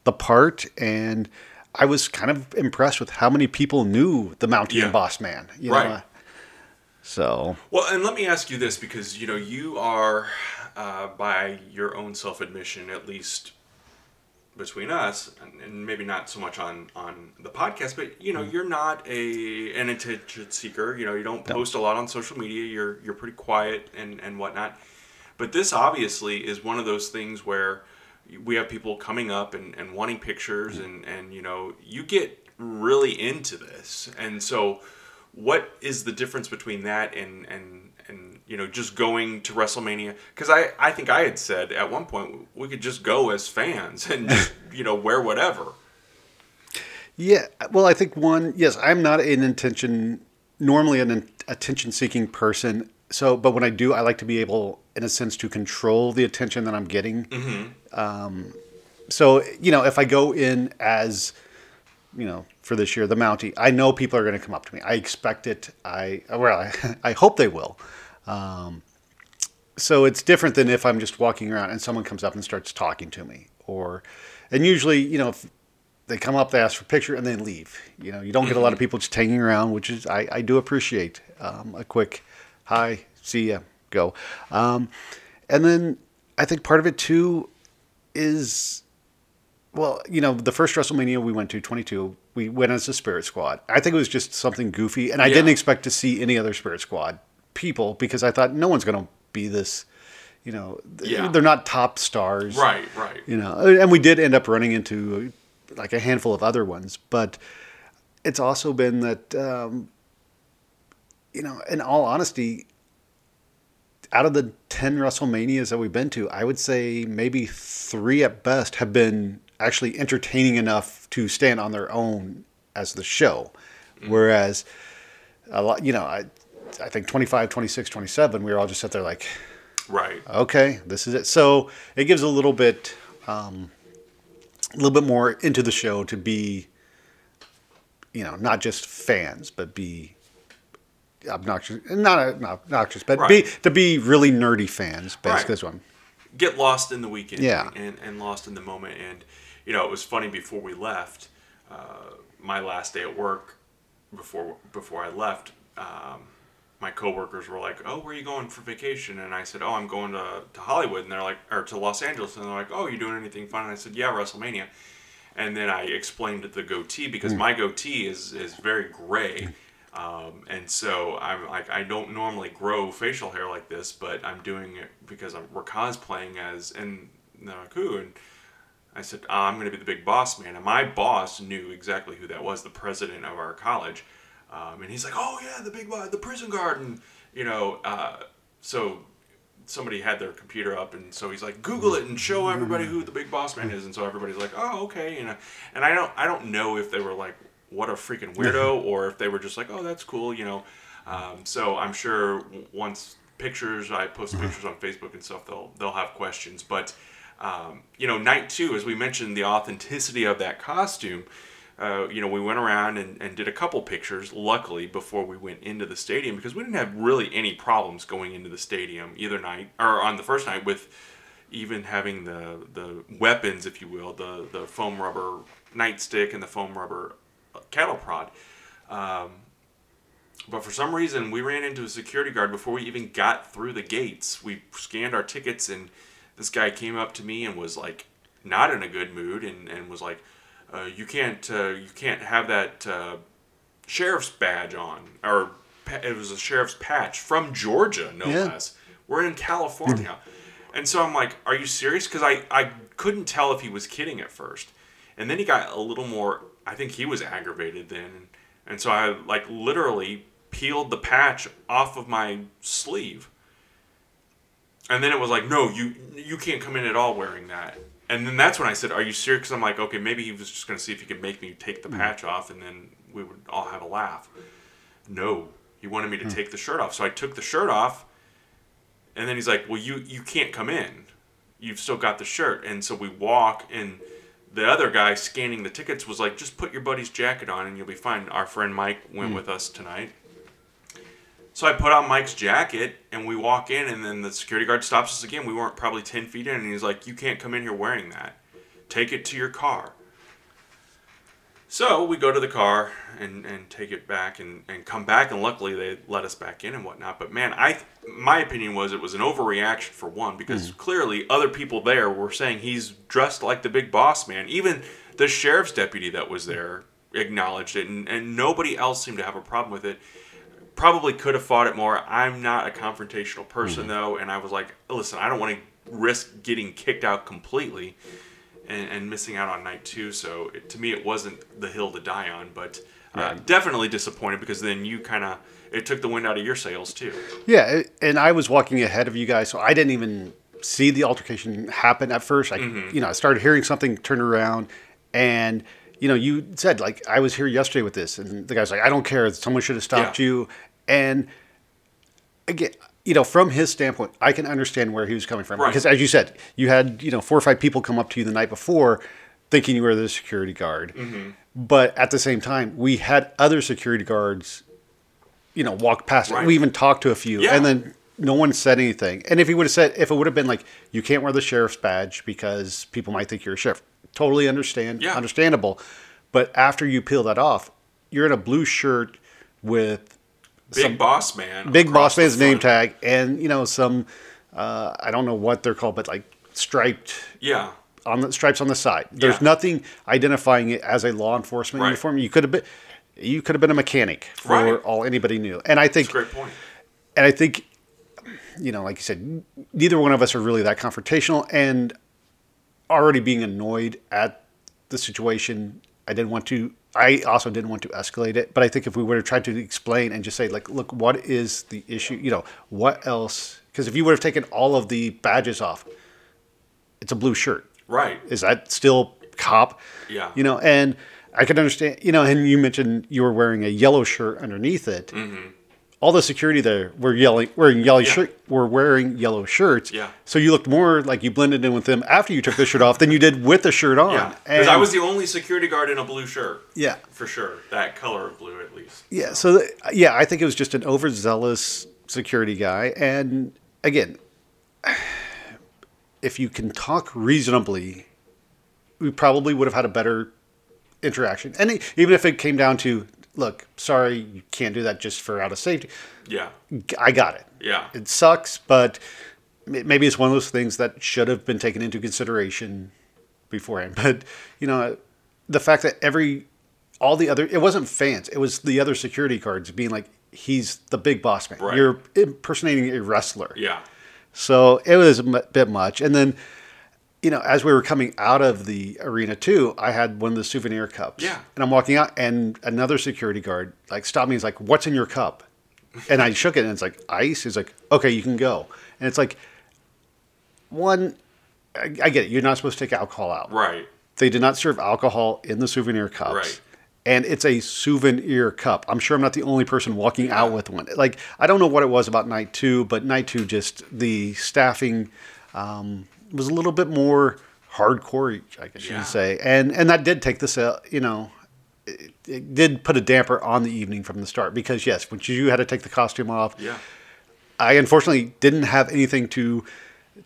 the part, and I was kind of impressed with how many people knew the Mountie Yeah. and Boss Man. You Right. Know? So Well, and let me ask you this because you know you are, uh, by your own self admission, at least between us, and, and maybe not so much on on the podcast, but you know you're not a an attention seeker. You know you don't post a lot on social media. You're you're pretty quiet and and whatnot. But this obviously is one of those things where we have people coming up and, and wanting pictures and, and you know you get really into this and so what is the difference between that and and and you know just going to WrestleMania because I I think I had said at one point we could just go as fans and just, you know wear whatever Yeah, well, I think one, yes, I'm not an intention, normally an attention seeking person. So, but when I do, I like to be able, in a sense, to control the attention that I'm getting. Mm-hmm. Um, so, you know, if I go in as, you know, for this year, the Mountie, I know people are going to come up to me. I expect it. I, well, I, I hope they will. Um, so it's different than if I'm just walking around and someone comes up and starts talking to me or, and usually, you know, if, they come up, they ask for a picture, and then leave. You know, you don't get a lot of people just hanging around, which is I, I do appreciate um, a quick hi, see ya, go. Um, and then I think part of it too is, well, you know, the first WrestleMania we went to, 22, we went as a Spirit Squad. I think it was just something goofy, and I Yeah. didn't expect to see any other Spirit Squad people because I thought no one's going to be this. You know, Yeah. they're not top stars, right right you know and we did end up running into like a handful of other ones but it's also been that um, you know in all honesty out of the 10 wrestlemanias that we've been to i would say maybe three at best have been actually entertaining enough to stand on their own as the show. Whereas a lot you know i i think 25 26 27 we were all just sat there like right. okay, this is it. So it gives a little bit, um, a little bit more into the show to be, you know, not just fans, but be obnoxious, not not obnoxious, but be to be really nerdy fans. Basically, Right. this one. get lost in the weekend Yeah. and, and lost in the moment and you know it was funny before we left uh, my last day at work before before i left um, my coworkers were like oh where are you going for vacation and i said oh i'm going to, to hollywood and they're like or to los angeles and they're like oh you doing anything fun and i said yeah wrestlemania and then I explained the goatee because my goatee is is very gray, um, and so I'm like I don't normally grow facial hair like this, but I'm doing it because I'm, we're cosplaying as and they're and I said "Ah, I'm going to be the big boss man, and my boss knew exactly who that was, the president of our college, um, and he's like oh yeah the big boss, the prison guard, and you know uh, so somebody had their computer up and so he's like google it and show everybody who the big boss man is. And so everybody's like oh okay you know. And i don't i don't know if they were like what a freaking weirdo or if they were just like oh that's cool you know? Um, so i'm sure once pictures i post pictures on facebook and stuff they'll they'll have questions. But um, you know night two as we mentioned the authenticity of that costume uh, you know, we went around and, and did a couple pictures, luckily, before we went into the stadium because we didn't have really any problems going into the stadium either night or on the first night with even having the, the weapons, if you will, the, the foam rubber nightstick and the foam rubber cattle prod. Um, but for some reason, we ran into a security guard before we even got through the gates. We scanned our tickets, and this guy came up to me and was like, not in a good mood, and, and was like, uh, "You can't, uh, you can't have that uh, sheriff's badge on, or it was a sheriff's patch from Georgia, no Yeah. less. We're in California." And so I'm like, "Are you serious?" Because I I couldn't tell if he was kidding at first, and then he got a little more. I think he was aggravated then, and so I like literally peeled the patch off of my sleeve, and then it was like, "No, you you can't come in at all wearing that." And then that's when I said, "Are you serious?" Because I'm like, "Okay, maybe he was just going to see if he could make me take the patch off, and then we would all have a laugh. No, he wanted me to Hmm. take the shirt off, so I took the shirt off, and then he's like, "Well, you you can't come in. You've still got the shirt." And so we walk, and the other guy scanning the tickets was like, "Just put your buddy's jacket on, and you'll be fine." Our friend Mike went Hmm. with us tonight. So I put on Mike's jacket and we walk in, and then the security guard stops us again. We weren't probably 10 feet in, and he's like, You can't come in here wearing that. Take it to your car. So we go to the car and, and take it back and, and come back, and luckily they let us back in and whatnot. But man, I my opinion was it was an overreaction for one because mm-hmm. clearly other people there were saying he's dressed like the big boss man. Even the sheriff's deputy that was mm-hmm. there acknowledged it, and, and nobody else seemed to have a problem with it probably could have fought it more. I'm not a confrontational person mm-hmm. though, and I was like, listen, I don't want to risk getting kicked out completely and, and missing out on night two. So it, to me, it wasn't the hill to die on, but uh, definitely disappointed because then you kind of it took the wind out of your sails too. Yeah, and I was walking ahead of you guys, so I didn't even see the altercation happen at first. I, you know, I started hearing something, turn around, and you know, you said like I was here yesterday with this, and the guy's like, I don't care, someone should have stopped Yeah. you, and again. You know, from his standpoint, I can understand where he was coming from Right. because, as you said, you had you know four or five people come up to you the night before, thinking you were the security guard. Mm-hmm. But at the same time, we had other security guards you know, walk past. Right. We even talked to a few, Yeah. and then no one said anything. And if he would have said, if it would have been like, you can't wear the sheriff's badge because people might think you're a sheriff, totally understand, Yeah. understandable. But after you peel that off, you're in a blue shirt with Big some boss man, big boss man's name tag, and you know some, uh, I don't know what they're called, but like striped Yeah, on the stripes on the side. There's Yeah. nothing identifying it as a law enforcement Right. uniform. You could have been, you could have been a mechanic for Right. all anybody knew. And I think, great point. and I think, you know, like you said, neither one of us are really that confrontational. And already being annoyed at the situation, I didn't want to. I also didn't want to escalate it. But I think if we would have tried to explain and just say, like, look, what is the issue? You know, what else? Because if you would have taken all of the badges off, it's a blue shirt Right. is that still cop? Yeah. You know, and I could understand, you know, and you mentioned you were wearing a yellow shirt underneath it. Mm-hmm. All the security there were yelling, wearing yellow shirt, were wearing yellow shirts. Yeah. So you looked more like you blended in with them after you took the shirt off than you did with the shirt on. Yeah, because I was the only security guard in a blue shirt. Yeah. for sure. That color of blue, at least. Yeah. So th- yeah, I think it was just an overzealous security guy, and again, if you can talk reasonably, we probably would have had a better interaction. And even if it came down to, look, sorry, you can't do that just for out of safety. Yeah, I got it. yeah, It sucks, but maybe it's one of those things that should have been taken into consideration beforehand. But you know, the fact that every all the other it wasn't fans, it was the other security guards being like, "He's the big boss man. Right. You're impersonating a wrestler." yeah, So it was a bit much. And then, you know, as we were coming out of the arena too, I had one of the souvenir cups. Yeah. And I'm walking out, and another security guard like stopped me. He's like, "What's in your cup?" And I shook it, and it's like ice. He's like, "Okay, you can go." And it's like, one, I, I get it. You're not supposed to take alcohol out. right. They did not serve alcohol in the souvenir cups. Right. And it's a souvenir cup. I'm sure I'm not the only person walking out with one. Like, I don't know what it was about night two, but night two, just the staffing um, was a little bit more hardcore, I guess you Yeah. could say. And and that did take the sail, you know, it, it did put a damper on the evening from the start because, yes, when you had to take the costume off, Yeah, I unfortunately didn't have anything to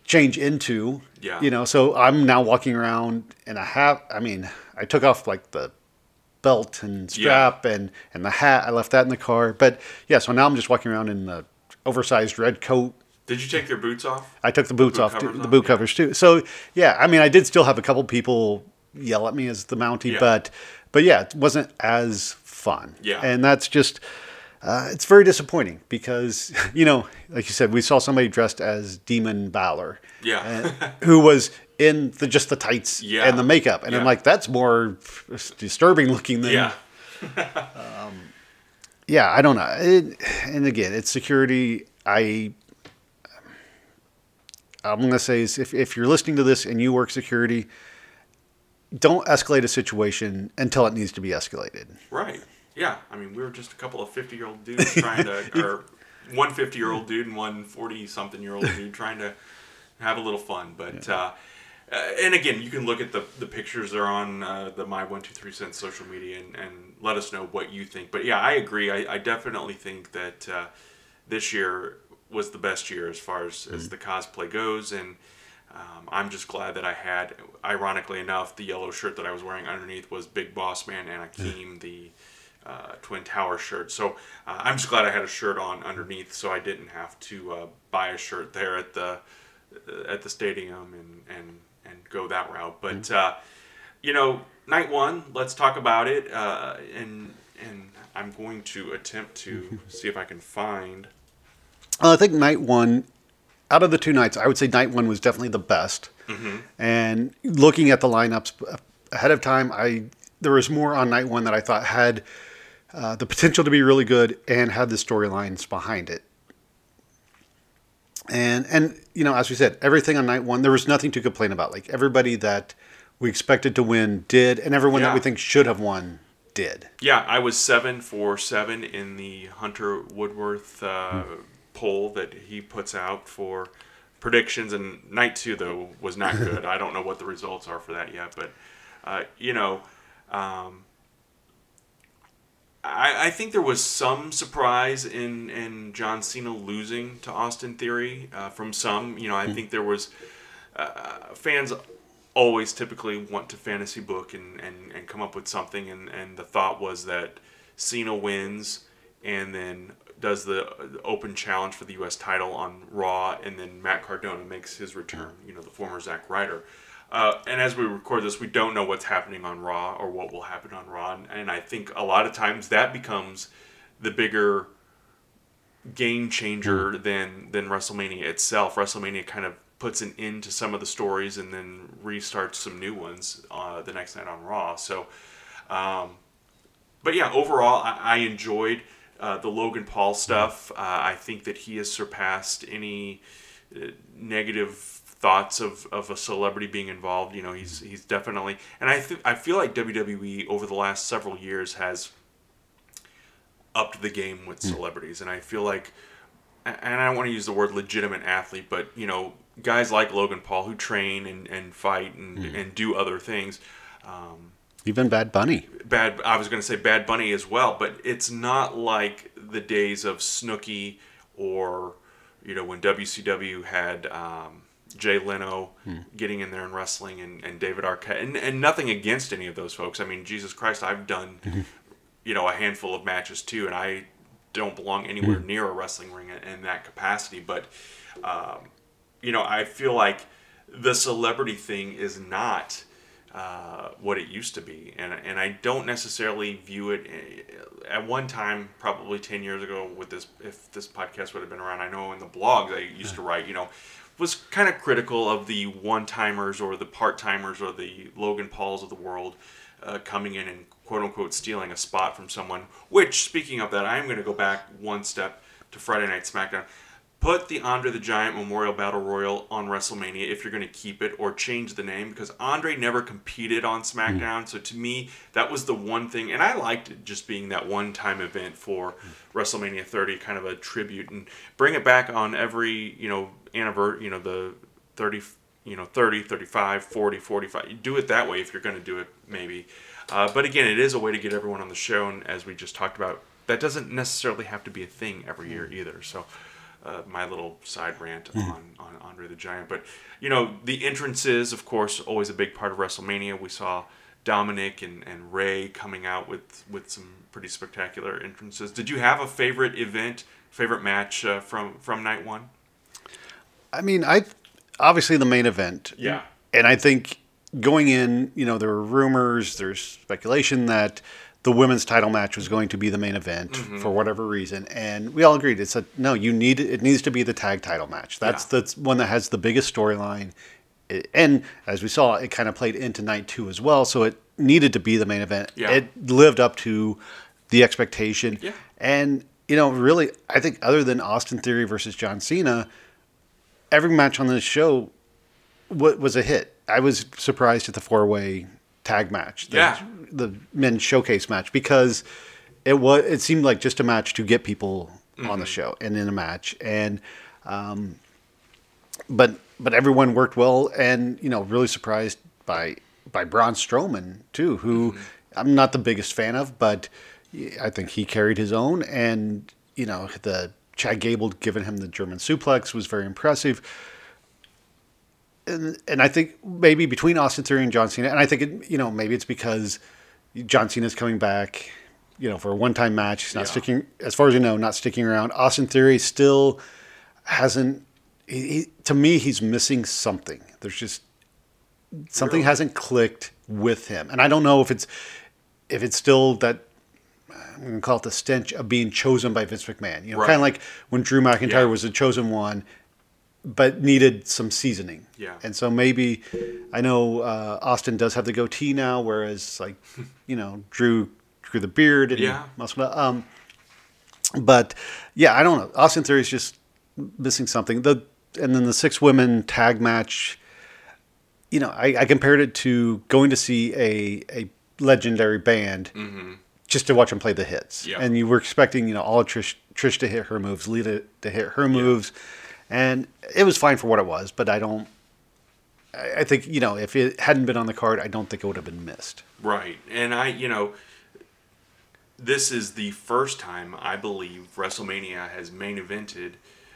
change into. Yeah. You know, so I'm now walking around and I have I mean, I took off like the belt and strap and and the hat. I left that in the car. But yeah, so now I'm just walking around in the oversized red coat. Did you take your boots off? I took the boots Boot off, too, the off, boot yeah. covers too. So yeah, I mean, I did still have a couple people yell at me as the Mountie, Yeah. but but yeah, it wasn't as fun. Yeah. and that's just uh, it's very disappointing because you know, like you said, we saw somebody dressed as Demon Balor, Yeah, who was in the just the tights Yeah. and the makeup, and I'm like, that's more disturbing looking than yeah, yeah, I don't know. It, and again, it's security. I I'm gonna say is if if you're listening to this and you work security, don't escalate a situation until it needs to be escalated. right. Yeah, I mean, we were just a couple of 50 year old dudes trying to, or one 50 year old dude and one 40 something year old dude trying to have a little fun. But, uh, uh, and again, you can look at the, the pictures that are on uh, the My One Two Three Cents social media and, and let us know what you think. But yeah, I agree. I, I definitely think that uh, this year was the best year as far as, as the cosplay goes. And um, I'm just glad that I had, ironically enough, the yellow shirt that I was wearing underneath was Big Boss Man and Akeem, the uh, Twin Tower shirt. So uh, I'm just glad I had a shirt on underneath, so I didn't have to uh, buy a shirt there at the uh, at the stadium and and and go that route. But uh, you know, night one, let's talk about it. Uh, and and I'm going to attempt to see if I can find. Uh, I think night one, out of the two nights, I would say night one was definitely the best. And looking at the lineups ahead of time, I there was more on night one that I thought had uh, the potential to be really good and had the storylines behind it. And and you know, as we said, everything on night one, there was nothing to complain about. Like everybody that we expected to win did, and everyone that we think should have won did. Yeah, I was seven for seven in the Hunter Woodworth uh, poll that he puts out for predictions. And night two, though, was not good. I don't know what the results are for that yet, but uh, you know, um, I, I think there was some surprise in in John Cena losing to Austin Theory uh, from some. You know, I think there was uh, fans always typically want to fantasy book and, and, and come up with something and, and the thought was that Cena wins and then does the open challenge for the US title on Raw and then Matt Cardona makes his return, you know, the former Zack Ryder. Uh, and as we record this, we don't know what's happening on Raw or what will happen on Raw. And, and I think a lot of times that becomes the bigger game changer than than WrestleMania itself. WrestleMania kind of puts an end to some of the stories and then restarts some new ones uh, the next night on Raw. So, um, but yeah, overall, I, I enjoyed uh, the Logan Paul stuff. Uh, I think that he has surpassed any uh, negative thoughts of, of a celebrity being involved. You know, he's he's definitely, and I th- I feel like WWE over the last several years has upped the game with celebrities, and I feel like, and I don't want to use the word legitimate athlete, but you know, guys like Logan Paul who train and, and fight and, and do other things. Um, Even Bad Bunny. bad I was going to say Bad Bunny as well, but it's not like the days of Snooki or you know when WCW had um, Jay Leno getting in there and wrestling and, and David Arquette and, and nothing against any of those folks. I mean, Jesus Christ, I've done you know a handful of matches too, and I don't belong anywhere near a wrestling ring in, in that capacity. But um, you know, I feel like the celebrity thing is not uh, what it used to be, and and I don't necessarily view it. eh, At one time, probably ten years ago, with this, if this podcast would have been around, I know in the blog I used to write, you know, was kind of critical of the one timers or the part timers or the Logan Pauls of the world uh, coming in and quote unquote stealing a spot from someone. Which, speaking of that, I am going to go back one step to Friday Night SmackDown. Put the Andre the Giant Memorial Battle Royal on WrestleMania if you're going to keep it, or change the name because Andre never competed on SmackDown. Mm. So to me, that was the one thing, and I liked it just being that one-time event for mm. WrestleMania 30, kind of a tribute, and bring it back on every you know anniversary, you know the 30, you know 30, 35, 40, 45. You do it that way if you're going to do it, maybe. Uh, but again, it is a way to get everyone on the show, and as we just talked about, that doesn't necessarily have to be a thing every year mm. either. So uh, my little side rant on, on Andre the Giant. But, you know, the entrances, of course, always a big part of WrestleMania. We saw Dominik and, and Rey coming out with, with some pretty spectacular entrances. Did you have a favorite event, favorite match uh, from, from night one? I mean, I obviously the main event. Yeah. And I think going in, you know, there were rumors, there's speculation that the women's title match was going to be the main event Mm-hmm. for whatever reason, and we all agreed it's a no. You need it needs to be the tag title match. That's Yeah. the one that has the biggest storyline, and as we saw, it kind of played into night two as well. So it needed to be the main event. Yeah. It lived up to the expectation, Yeah. and you know, really, I think other than Austin Theory versus John Cena, every match on this show was a hit. I was surprised at the four way tag match, the, Yeah. the men's showcase match, because It was. It seemed like just a match to get people on Mm-hmm. the show and in a match, and um, but but everyone worked well, and you know, really surprised by by Braun Strowman too, who Mm-hmm. I'm not the biggest fan of, but I think he carried his own, and you know, the Chad Gable giving him the German suplex was very impressive and, and I think maybe between Austin Theory and John Cena, and I think it, you know maybe it's because John Cena's coming back, you know, for a one-time match. He's not Yeah. sticking, as far as you know, not sticking around. Austin Theory still hasn't. He, he, to me, he's missing something. There's just something hasn't clicked with him, and I don't know if it's if it's still that. I'm going to call it the stench of being chosen by Vince McMahon. You know, Right. kind of like when Drew McIntyre Yeah. was the chosen one, but needed some seasoning. Yeah. And so maybe I know uh, Austin does have the goatee now, whereas like you know Drew grew the beard and Yeah. muscle. Um, but yeah, I don't know. Austin Theory is just missing something. The and then the six women tag match. You know, I, I compared it to going to see a a legendary band just to watch them play the hits. Mm-hmm. Yeah. And you were expecting, you know, all of Trish Trish to hit her moves, Lita to hit her moves, and it was fine for what it was. But I don't. I think you know if it hadn't been on the card, I don't think it would have been missed. Right. And I, you know, this is the first time I believe WrestleMania has main evented.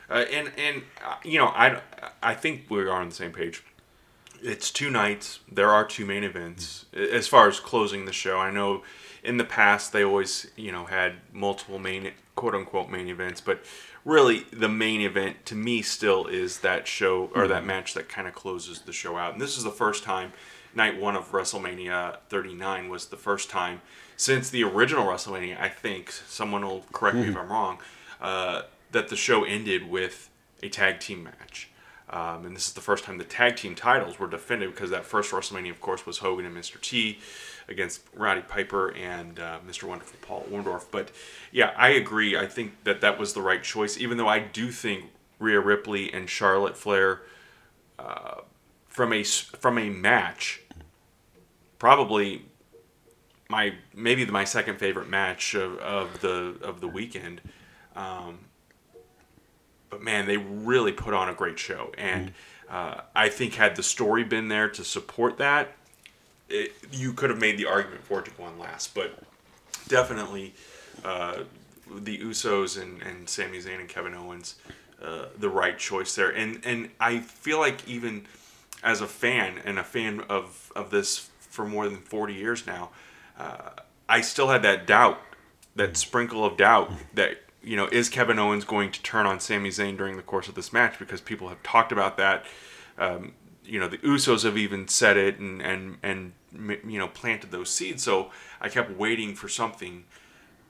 Uh, and, and uh, you know, I, I think we are on the same page. It's two nights. There are two main events. As far as closing the show, I know in the past they always, you know, had multiple main, quote unquote, main events. But really, the main event to me still is that show or that match that kind of closes the show out. And this is the first time, night one of WrestleMania 39 was the first time since the original WrestleMania, I think, someone will correct me if I'm wrong, uh, that the show ended with a tag team match. Um, and this is the first time the tag team titles were defended because that first WrestleMania, of course, was Hogan and Mr. T against Roddy Piper and uh, Mr. Wonderful Paul Orndorff. But yeah, I agree. I think that that was the right choice, even though I do think Rhea Ripley and Charlotte Flair, uh, from a from a match, probably my maybe my second favorite match of, of the of the weekend. Um, but man, they really put on a great show, and uh, I think had the story been there to support that, it, you could have made the argument for it to go on last. But definitely, uh, the Usos and, and Sami Zayn and Kevin Owens, uh, the right choice there. And and I feel like even as a fan and a fan of of this for more than forty years now, uh, I still had that doubt, that sprinkle of doubt that you know is Kevin Owens going to turn on Sami Zayn during the course of this match because people have talked about that. Um, you know the Usos have even said it and and and you know planted those seeds. So I kept waiting for something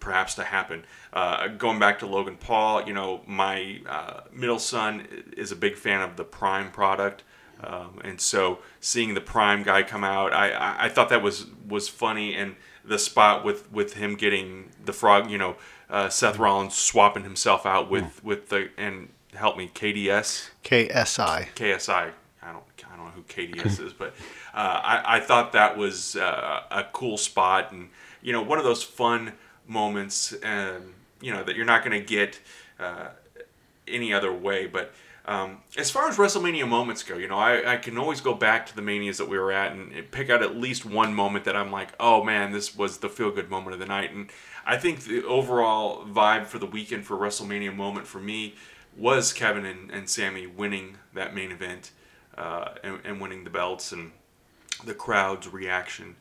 perhaps to happen. Uh, going back to Logan Paul, you know, my uh, middle son is a big fan of the Prime product. Um, and so seeing the Prime guy come out, I, I, I thought that was, was funny. And the spot with, with him getting the frog, you know, uh, Seth Rollins swapping himself out with, with the, and help me, KDS? KSI. KSI. I don't I don't know who KDS is, but I I thought that was uh, a cool spot and you know one of those fun moments um, you know that you're not going to get uh, any other way. But um, as far as WrestleMania moments go, you know I, I can always go back to the manias that we were at and pick out at least one moment that I'm like, oh man, this was the feel good moment of the night. And I think the overall vibe for the weekend for WrestleMania moment for me was Kevin and, and Sami winning that main event uh, and, and winning the belts and the crowd's reaction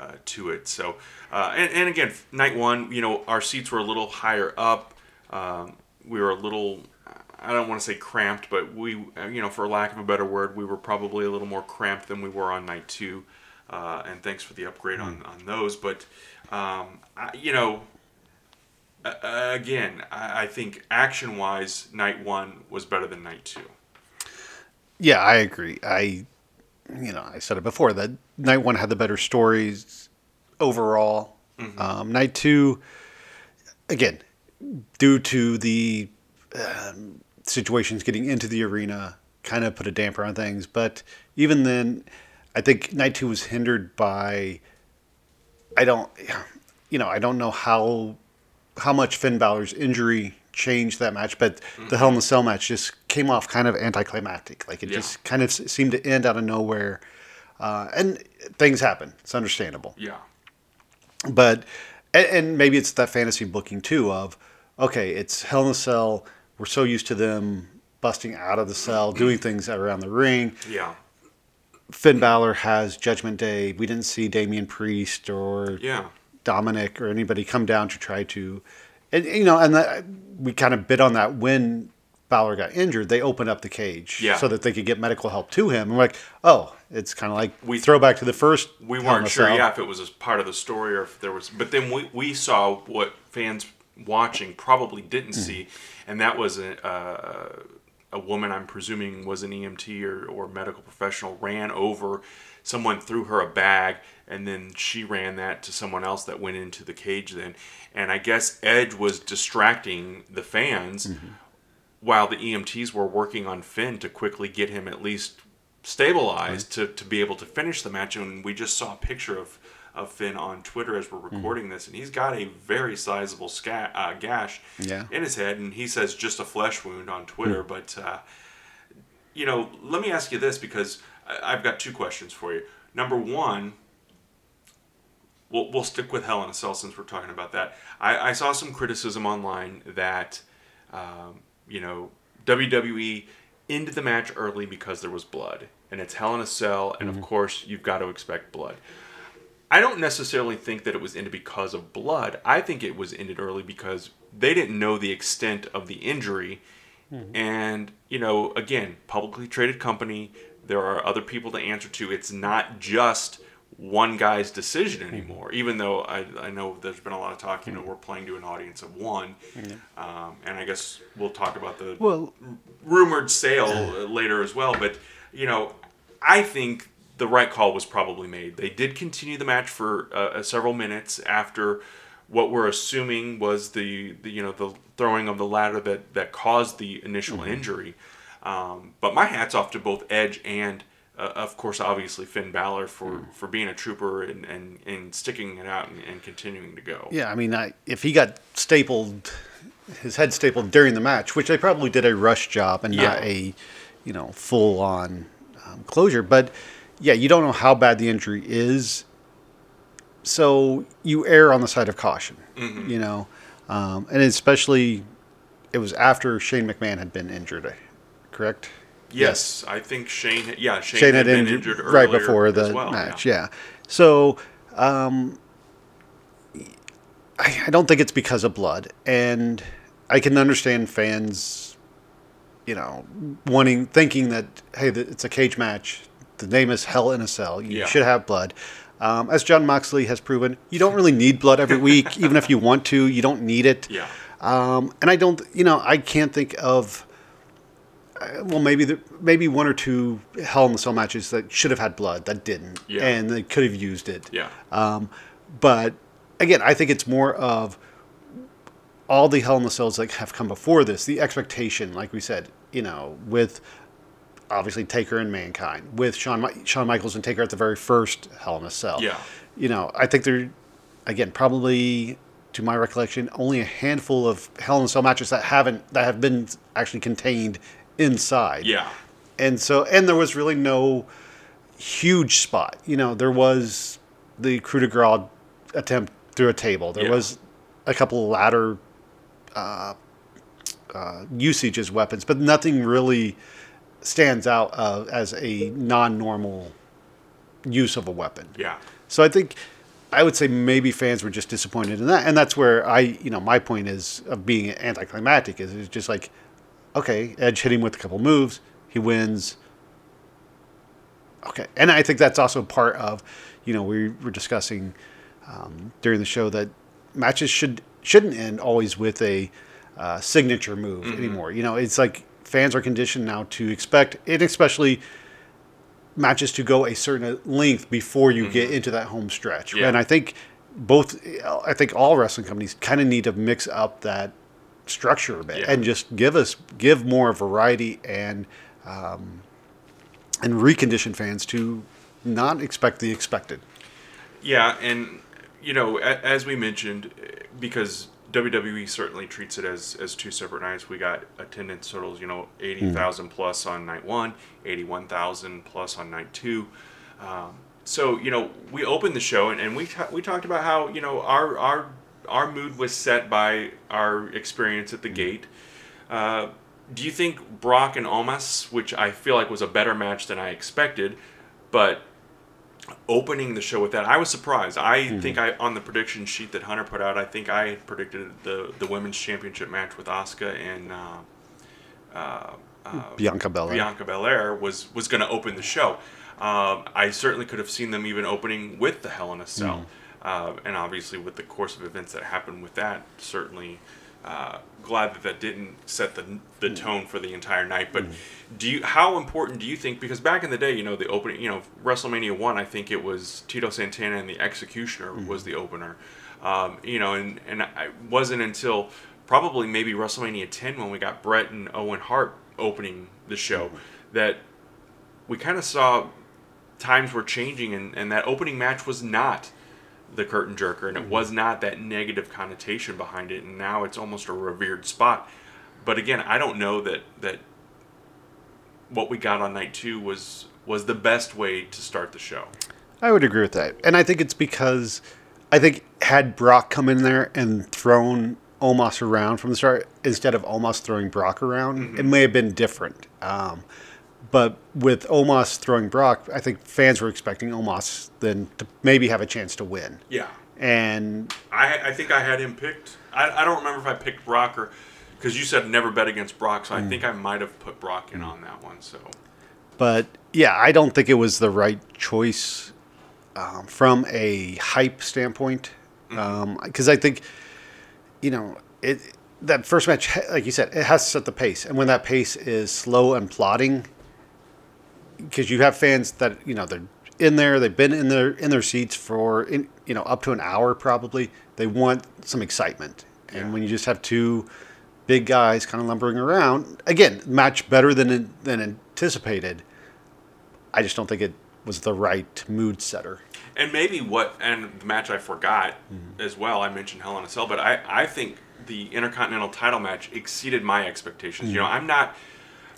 uh, to it. So, uh, and, and again, night one, you know, our seats were a little higher up. Um, we were a little, I don't want to say cramped, but we, you know, for lack of a better word, we were probably a little more cramped than we were on night two. Uh, and thanks for the upgrade on, on those. But, um, I, you know, uh, again, I, I think action wise, night one was better than night two. Yeah, I agree. I, you know, I said it before that night one had the better stories overall. Um, night two, again, due to the um, situations getting into the arena, kind of put a damper on things. But even then, I think night two was hindered by. I don't, you know, I don't know how how much Finn Balor's injury changed that match, but the Hell in a Cell match just came off kind of anticlimactic. Like it Yeah. just kind of seemed to end out of nowhere, uh, and things happen. It's understandable Yeah. but and, and maybe it's that fantasy booking too of okay it's hell in a cell we're so used to them busting out of the cell doing things around the ring Yeah. finn Balor has judgment day we didn't see Damian priest or Yeah. dominik or anybody come down to try to and you know and that, we kind of bit on that when Balor got injured, they opened up the cage Yeah. so that they could get medical help to him. And we're like, oh, it's kind of like We- throw back to the first. we weren't sure yeah if it was a part of the story or if there was but then we, we saw what fans watching probably didn't see and that was a, uh, a woman i'm presuming was an emt or, or medical professional ran over someone threw her a bag and then she ran that to someone else that went into the cage then and i guess edge was distracting the fans while the EMTs were working on Finn to quickly get him at least stabilized to, to be able to finish the match. And we just saw a picture of, of Finn on Twitter as we're recording this, and he's got a very sizable uh, gash Yeah. in his head, and he says just a flesh wound on Twitter. But, uh, you know, let me ask you this because I- I've got two questions for you. Number one, we'll, we'll stick with Hell in a Cell since we're talking about that. I, I saw some criticism online that, um, you know, WWE ended the match early because there was blood. And it's Hell in a Cell, and of course, you've got to expect blood. I don't necessarily think that it was ended because of blood. I think it was ended early because they didn't know the extent of the injury. And, you know, again, publicly traded company, there are other people to answer to. It's not just one guy's decision anymore, even though I, I know there's been a lot of talk, you know, we're playing to an audience of one. Um, and I guess we'll talk about the Well, rumored sale uh, later as well. But you know, I think the right call was probably made. They did continue the match for uh, several minutes after what we're assuming was the, the you know the throwing of the ladder that that caused the initial injury. Um, but my hats off to both Edge and. Uh, of course, obviously Finn Balor for, for being a trooper and, and, and sticking it out and, and continuing to go. Yeah, I mean, I, if he got stapled, his head stapled during the match, which they probably did a rush job and not a, you know, full on um, closure. But yeah, you don't know how bad the injury is, so you err on the side of caution. Mm-hmm. You know, um, and especially it was after Shane McMahon had been injured, correct? Yes, I think Shane. Yeah, Shane, Shane had, had been injured, injured right before the well, match. Yeah. So um, I, I don't think it's because of blood, and I can understand fans, you know, wanting thinking that hey, it's a cage match. The name is Hell in a Cell. You Yeah. should have blood. Um, as Jon Moxley has proven, you don't really need blood every week, even if you want to. You don't need it. Yeah. Um, and I don't, you know, I can't think of. Uh, Well, maybe the, maybe one or two Hell in the Cell matches that should have had blood that didn't, Yeah. and they could have used it. Yeah. Um, but again, I think it's more of all the Hell in the Cells that have come before this. The expectation, like we said, you know, with obviously Taker and Mankind, with Shawn Shawn Michaels and Taker at the very first Hell in a Cell. Yeah. You know, I think there, again, probably to my recollection, only a handful of Hell in a Cell matches that haven't that have been actually contained inside. Yeah. And so, and there was really no huge spot. You know, there was the coup de grace attempt through a table. There Yeah. was a couple of ladder uh, uh, usage as weapons, but nothing really stands out uh, as a non-normal use of a weapon. Yeah. So I think I would say maybe fans were just disappointed in that, and that's where I, you know, my point is of being anticlimactic is it's just like, okay, Edge hit him with a couple moves, he wins. Okay, and I think that's also part of, you know, we were discussing um, during the show that matches should shouldn't end always with a uh, signature move anymore. You know, it's like fans are conditioned now to expect it, especially matches to go a certain length before you get into that home stretch. Mm-hmm. Yeah. And I think both, I think all wrestling companies kind of need to mix up that structure a bit Yeah. and just give us give more variety and um, and recondition fans to not expect the expected. Yeah, and you know, a- as we mentioned, because WWE certainly treats it as, as two separate nights. We got attendance totals, you know, 80,000 plus on night one, 81,000 plus on night two. Um, so, you know, we opened the show and, and we, ta- we talked about how, you know, our, our, our mood was set by our experience at the gate. Uh, do you think Brock and Omos, which I feel like was a better match than I expected, but opening the show with that, I was surprised. I think I on the prediction sheet that Hunter put out, I think I had predicted the the women's championship match with Asuka and uh, Bianca Belair. Bianca Belair was was going to open the show. Um, I certainly could have seen them even opening with the Hell in a Cell, uh, and obviously with the course of events that happened with that, certainly uh, glad that that didn't set the the tone for the entire night. But do you how important do you think? Because back in the day, you know, the opening, you know, WrestleMania one, I think it was Tito Santana and the Executioner was the opener. Um, you know, and and I wasn't until probably maybe WrestleMania 10 when we got Bret and Owen Hart opening the show that we kind of saw times were changing and, and that opening match was not the curtain jerker and it was not that negative connotation behind it and now it's almost a revered spot but again i don't know that that what we got on night two was was the best way to start the show I would agree with that. And I think it's because I think had Brock come in there and thrown Omos around from the start instead of Omos throwing Brock around, it may have been different. Um, but with Omos throwing Brock, I think fans were expecting Omos then to maybe have a chance to win. yeah. And i i think i had him picked. I, I don't remember if i picked brock or because you said never bet against brock so i mm. think i might have put brock in on that one so. But yeah, I don't think it was the right choice um, from a hype standpoint. Mm-hmm. Um, because I think, you know, it that first match, like you said, it has to set the pace, and when that pace is slow and plodding, because you have fans that you know they're in there, they've been in their in their seats for in, you know up to an hour probably. They want some excitement, and when you just have two big guys kind of lumbering around, again, match better than than anticipated. I just don't think it was the right mood setter. And maybe what, and the match I forgot Mm-hmm. as well, I mentioned Hell in a Cell, but I, I think the Intercontinental title match exceeded my expectations. You know, Mm-hmm. I'm not,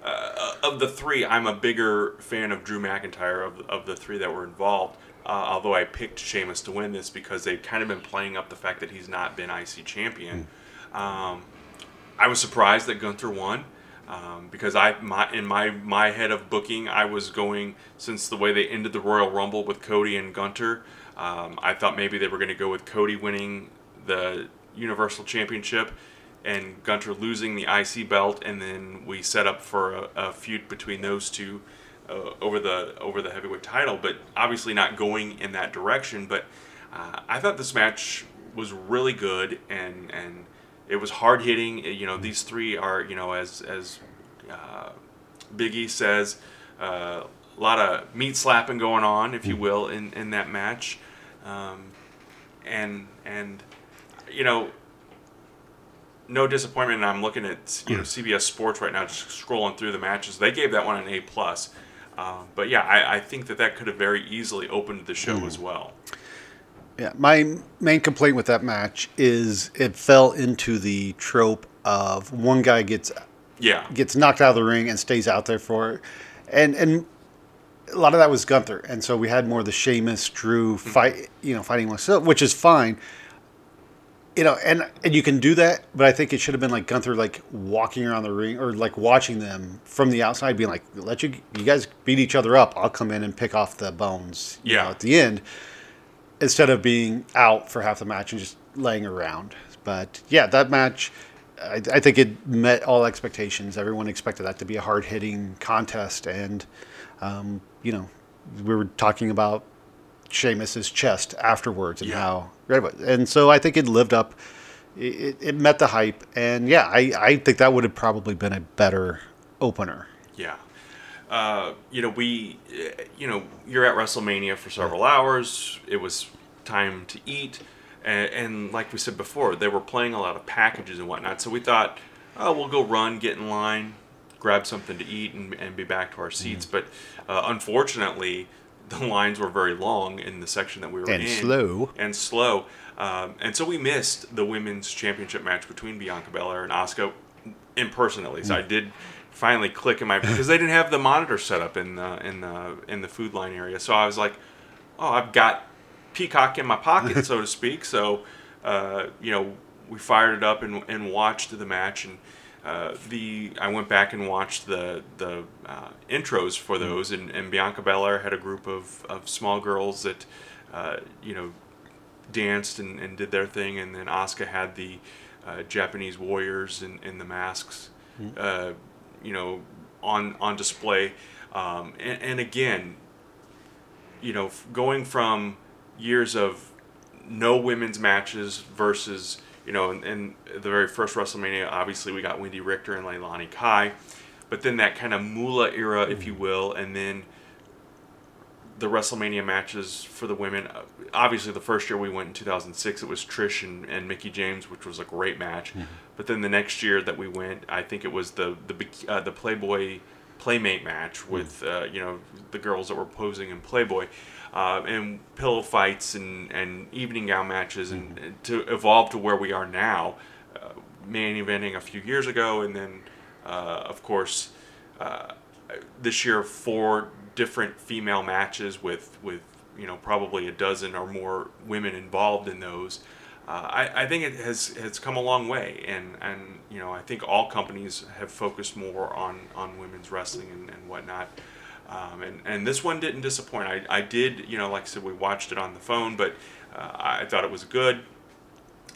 uh, of the three, I'm a bigger fan of Drew McIntyre of, of the three that were involved. Uh, although I picked Sheamus to win this because they've kind of been playing up the fact that he's not been IC champion. Um, I was surprised that Gunther won um, because I my in my my head of booking I was going since the way they ended the Royal Rumble with Cody and Gunther. Um, I thought maybe they were going to go with Cody winning the Universal Championship and Gunther losing the IC belt, and then we set up for a, a feud between those two uh, over the over the heavyweight title. But obviously not going in that direction. But uh, I thought this match was really good and and it was hard hitting. You know, these three are you know as as uh, Biggie says, uh, a lot of meat slapping going on, if you will, in in that match, um, and and you know. No disappointment. And I'm looking at you know CBS Sports right now, just scrolling through the matches. They gave that one an A plus, um, but yeah, I, I think that that could have very easily opened the show as well. Yeah, my main complaint with that match is it fell into the trope of one guy gets Yeah, gets knocked out of the ring and stays out there for, and and a lot of that was Gunther, and so we had more of the Sheamus Drew fight, you know, fighting myself, which is fine. You know, and and you can do that, but I think it should have been like Gunther, like walking around the ring or like watching them from the outside, being like, "Let you you guys beat each other up. I'll come in and pick off the bones." you know, Yeah. at the end, instead of being out for half the match and just laying around. But yeah, that match, I, I think it met all expectations. Everyone expected that to be a hard hitting contest, and um, you know, we were talking about Sheamus's chest afterwards and Yeah. how great it was. And so I think it lived up. It, it met the hype, and yeah, I, I think that would have probably been a better opener. Yeah. Uh, you know, we, uh, you know, you're at WrestleMania for several hours. It was time to eat. And, and like we said before, they were playing a lot of packages and whatnot. So we thought, oh, we'll go run, get in line, grab something to eat, and, and be back to our seats. But uh, unfortunately, the lines were very long in the section that we were And in. And slow. And slow. Um, and so we missed the women's championship match between Bianca Belair and Asuka in person at least. I did finally click in my because they didn't have the monitor set up in the in the in the food line area. So I was like, oh, I've got Peacock in my pocket, so to speak. So uh, you know, we fired it up and, and watched the match and. Uh, the I went back and watched the the uh, intros for those, and, and Bianca Belair had a group of, of small girls that uh, you know danced and, and did their thing, and then Asuka had the uh, Japanese warriors in, in the masks, uh, you know, on on display. Um, and, and again, you know, f- going from years of no women's matches versus, you know, in, in the very first WrestleMania, obviously we got Wendi Richter and Leilani Kai, but then that kind of Moolah era, if you will, and then the WrestleMania matches for the women. uh, Obviously, the first year we went in 2006, it was Trish and, and Mickie James, which was a great match. But then the next year that we went, I think it was the the uh, the Playboy Playmate match with uh, you know the girls that were posing in Playboy, uh, and pillow fights and, and evening gown matches, and, and to evolve to where we are now, uh, main eventing a few years ago, and then uh, of course uh, this year four different female matches with with you know probably a dozen or more women involved in those. Uh, I, I think it has has come a long way, and, and you know I think all companies have focused more on, on women's wrestling and, and whatnot. Um, and, and this one didn't disappoint. I, I did, you know, like I said, we watched it on the phone, but uh, I thought it was good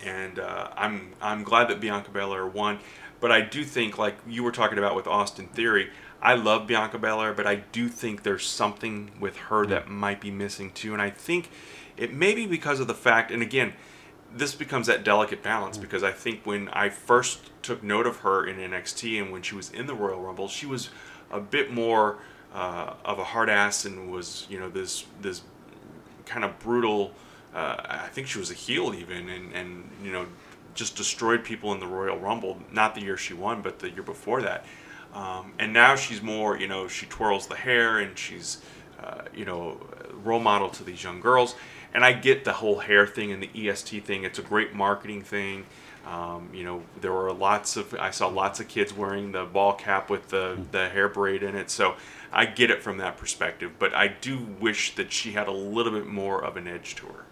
and uh, I'm I'm glad that Bianca Belair won. But I do think, like you were talking about with Austin Theory, I love Bianca Belair, but I do think there's something with her that might be missing too. And I think it may be because of the fact, and again, this becomes that delicate balance because I think when I first took note of her in NXT and when she was in the Royal Rumble, she was a bit more uh, of a hard ass and was you know this this kind of brutal. Uh, I think she was a heel even, and, and you know, just destroyed people in the Royal Rumble. Not the year she won, but the year before that. Um, and now she's more, you know, she twirls the hair and she's, uh, you know, role model to these young girls. And I get the whole hair thing and the EST thing. It's a great marketing thing. Um, you know, there were lots of I saw lots of kids wearing the ball cap with the the hair braid in it. So I get it from that perspective. But I do wish that she had a little bit more of an edge to her.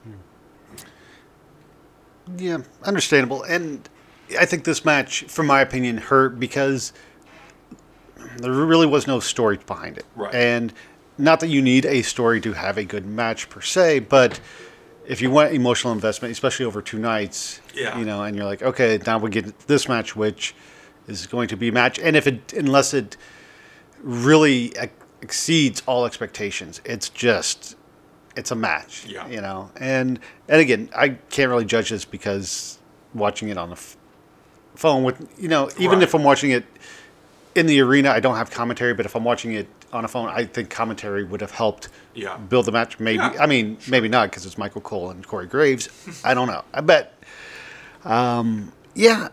Yeah, understandable. And I think this match, from my opinion, hurt because there really was no story behind it. Right. And not that you need a story to have a good match per se, but if you want emotional investment, especially over two nights, Yeah. you know, and you're like, okay, now we get this match, which is going to be a match, and if it, unless it really ex- exceeds all expectations, it's just, it's a match, Yeah. you know, and and again, I can't really judge this because watching it on the f- phone with, you know, even Right. if I'm watching it in the arena, I don't have commentary, but if I'm watching it on a phone, I think commentary would have helped Yeah. build the match. Maybe, Yeah. I mean, maybe not because it's Michael Cole and Corey Graves. I don't know. I bet. Um, yeah,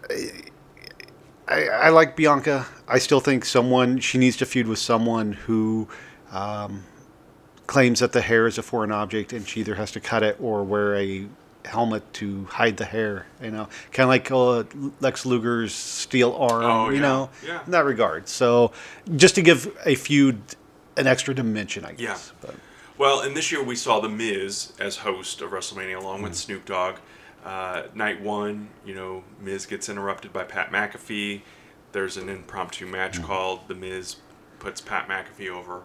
I, I like Bianca. I still think someone she needs to feud with someone who um, claims that the hair is a foreign object, and she either has to cut it or wear a helmet to hide the hair. You know, kind of like uh, Lex Luger's steel arm. Oh, you yeah. know, Yeah. in that regard. So, just to give a feud an extra dimension, I guess. But, Well, and this year we saw The Miz as host of WrestleMania along with Snoop Dogg. Uh, night one, you know, Miz gets interrupted by Pat McAfee. There's an impromptu match called The Miz puts Pat McAfee over.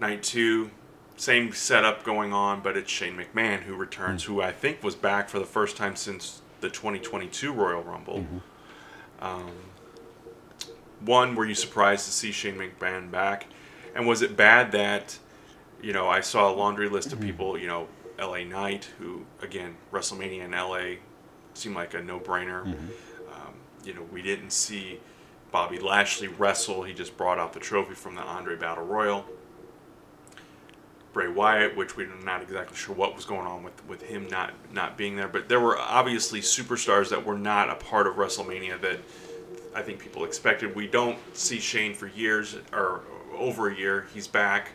Night two, same setup going on, but it's Shane McMahon who returns, who I think was back for the first time since the 2022 Royal Rumble. Um, one, were you surprised to see Shane McMahon back? And was it bad that, you know, I saw a laundry list of people, you know, LA Knight, who, again, WrestleMania in LA seemed like a no brainer. Um, you know, we didn't see Bobby Lashley wrestle, he just brought out the trophy from the Andre Battle Royal. Bray Wyatt, which we're not exactly sure what was going on with, with him not not being there, but there were obviously superstars that were not a part of WrestleMania that I think people expected. We don't see Shane for years or over a year. He's back,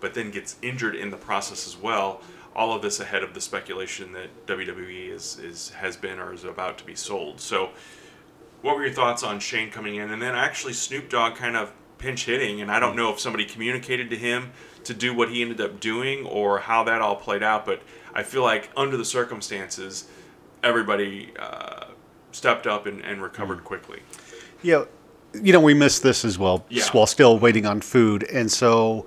but then gets injured in the process as well. All of this ahead of the speculation that WWE is, is has been or is about to be sold. So, what were your thoughts on Shane coming in, and then actually Snoop Dogg kind of pinch hitting? And I don't know if somebody communicated to him to do what he ended up doing or how that all played out, but I feel like under the circumstances, everybody uh, stepped up and, and recovered quickly. Yeah, you know, we missed this as well Yeah. while still waiting on food. And so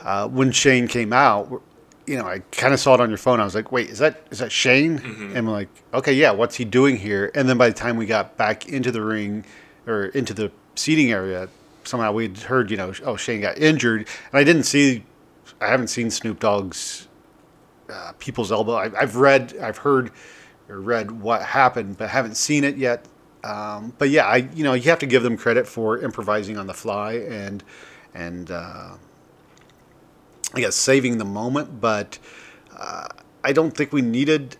uh, when Shane came out, you know, I kind of saw it on your phone. I was like, wait, is that is that Shane? And I'm like, okay, yeah, what's he doing here? And then by the time we got back into the ring or into the seating area, somehow we'd heard, you know, oh, Shane got injured. And I didn't see, I haven't seen Snoop Dogg's uh, people's elbow. I, I've read, I've heard or read what happened, but haven't seen it yet. Um, but yeah, I you know you have to give them credit for improvising on the fly and and uh, I guess saving the moment. But uh, I don't think we needed.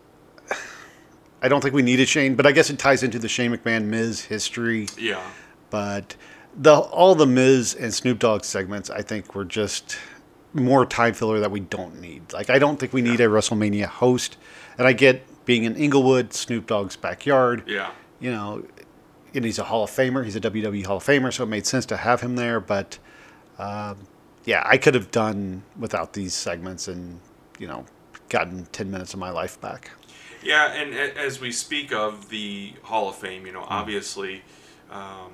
I don't think we needed Shane, but I guess it ties into the Shane McMahon Miz history. Yeah. But the all the Miz and Snoop Dogg segments, I think, were just more time filler that we don't need. Like I don't think we need a WrestleMania host, and I get being in Inglewood, Snoop Dogg's backyard. Yeah. You know, and he's a Hall of Famer. He's a WWE Hall of Famer, so it made sense to have him there. But um, yeah, I could have done without these segments and you know gotten ten minutes of my life back. Yeah, and as we speak of the Hall of Fame, you know, obviously, um,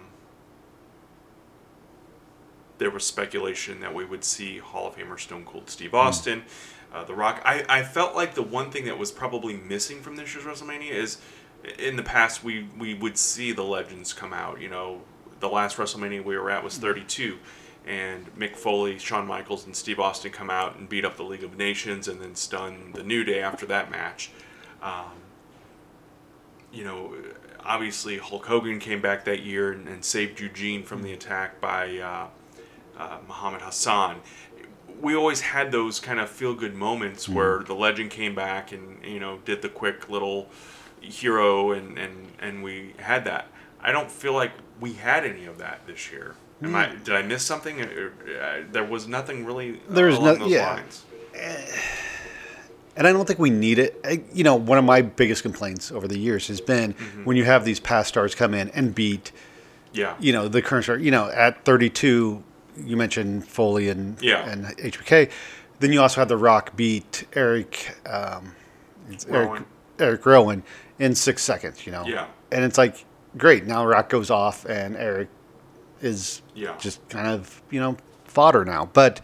there was speculation that we would see Hall of Famer Stone Cold Steve Austin, uh, The Rock. I, I felt like the one thing that was probably missing from this year's WrestleMania is in the past we, we would see the legends come out. You know, the last WrestleMania we were at was 32. And Mick Foley, Shawn Michaels, and Steve Austin come out and beat up the League of Nations and then stun the New Day after that match you know, obviously Hulk Hogan came back that year and, and saved Eugene from the attack by uh, uh, Muhammad Hassan. We always had those kind of feel good moments where the legend came back and you know did the quick little hero and, and, and we had that. I don't feel like we had any of that this year. Am I, did I miss something? Uh, there was nothing really There's along no- those yeah. lines. and I don't think we need it. I, you know, one of my biggest complaints over the years has been when you have these past stars come in and beat, Yeah. you know, the current star. You know, at 32, you mentioned Foley and Yeah. and HBK. Then you also had The Rock beat Erick, um, it's Erick, Rowan. Erick Rowan in six seconds. You know, Yeah. and it's like great. Now Rock goes off and Erick is Yeah. just kind of you know fodder now, but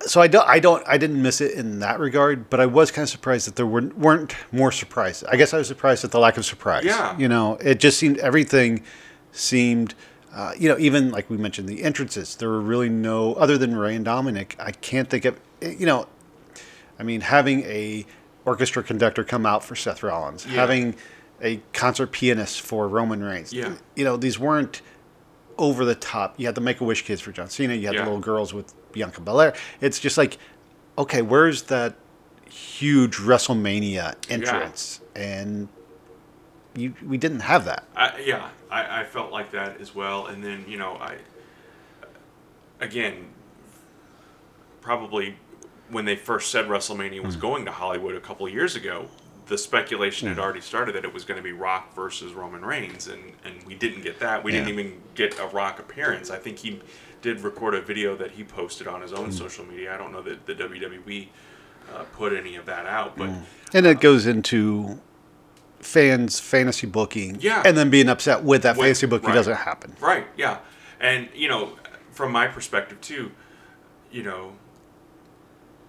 so I don't, I don't, I didn't miss it in that regard, but I was kind of surprised that there weren't, weren't more surprises. I guess I was surprised at the lack of surprise. Yeah. You know, it just seemed everything seemed, uh, you know, even like we mentioned the entrances. There were really no other than Rey and Dominik. I can't think of, you know, I mean, having a orchestra conductor come out for Seth Rollins, Yeah. having a concert pianist for Roman Reigns. Yeah. You know, these weren't over the top. You had the Make a Wish kids for John Cena. You had Yeah. the little girls with Bianca Belair. It's just like, okay, where's that huge WrestleMania entrance? And you, we didn't have that. I, yeah, I, I felt like that as well. And then you know, I again probably when they first said WrestleMania was mm. going to Hollywood a couple of years ago, the speculation had hmm. already started that it was going to be Rock versus Roman Reigns, and and we didn't get that. We didn't even get a Rock appearance. I think he did record a video that he posted on his own hmm. social media. I don't know that the WWE uh, put any of that out, but. Hmm. And it uh, goes into fans' fantasy booking. Yeah. And then being upset with that When- fantasy booking right. doesn't happen. Right. Yeah. And you know, from my perspective too, you know,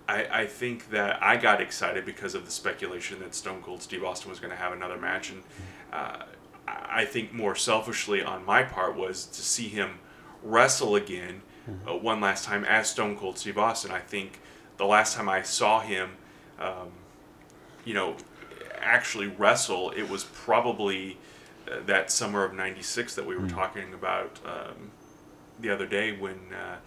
I I think that I got excited because of the speculation that Stone Cold Steve Austin was going to have another match, and uh, I think more selfishly on my part was to see him wrestle again uh, one last time as Stone Cold Steve Austin. I think the last time I saw him, um, you know, actually wrestle, it was probably uh, that summer of '96 that we were talking about um, the other day when uh,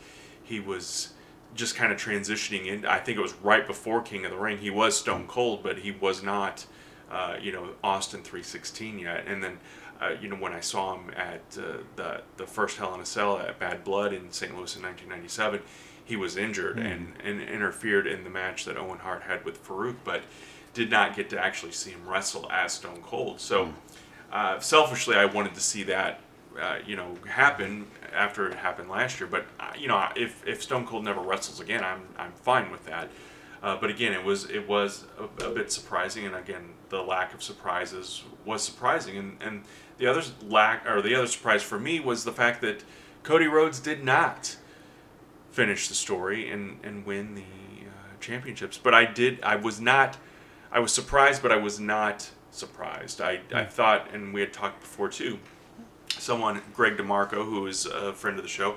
he was just kind of transitioning in. I think it was right before King of the Ring. He was Stone Cold, but he was not, uh, you know, Austin 316 yet. And then, uh, you know, when I saw him at uh, the the first Hell in a Cell at Badd Blood in St. Louis in 1997, he was injured and, and interfered in the match that Owen Hart had with Faarooq, but did not get to actually see him wrestle as Stone Cold. So, uh, selfishly, I wanted to see that, uh, you know, happen after it happened last year. But uh, you know, if, if Stone Cold never wrestles again, I'm I'm fine with that. Uh, but again, it was it was a, a bit surprising, and again, the lack of surprises was surprising, and and the other lack or the other surprise for me was the fact that Cody Rhodes did not finish the story and and win the uh, championships. But I did. I was not. I was surprised, but I was not surprised. I I thought, and we had talked before too. Someone, Greg DeMarco, who is a friend of the show,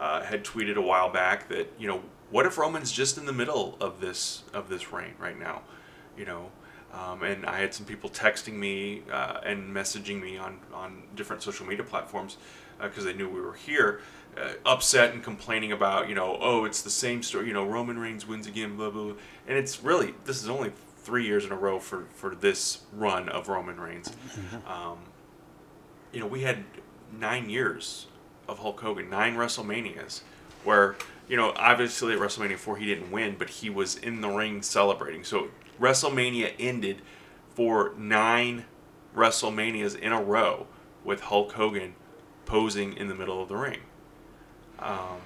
uh, had tweeted a while back that you know what if Roman's just in the middle of this of this reign right now, you know. Um, and I had some people texting me uh, and messaging me on, on different social media platforms because they knew we were here, uh, upset and complaining about, you know, oh, it's the same story, you know, Roman Reigns wins again, blah, blah, blah. And it's really, this is only three years in a row for, for this run of Roman Reigns. Um, you know, we had nine years of Hulk Hogan, nine WrestleManias, where, you know, obviously at WrestleMania 4 he didn't win, but he was in the ring celebrating. So WrestleMania ended for nine WrestleManias in a row with Hulk Hogan posing in the middle of the ring. Um,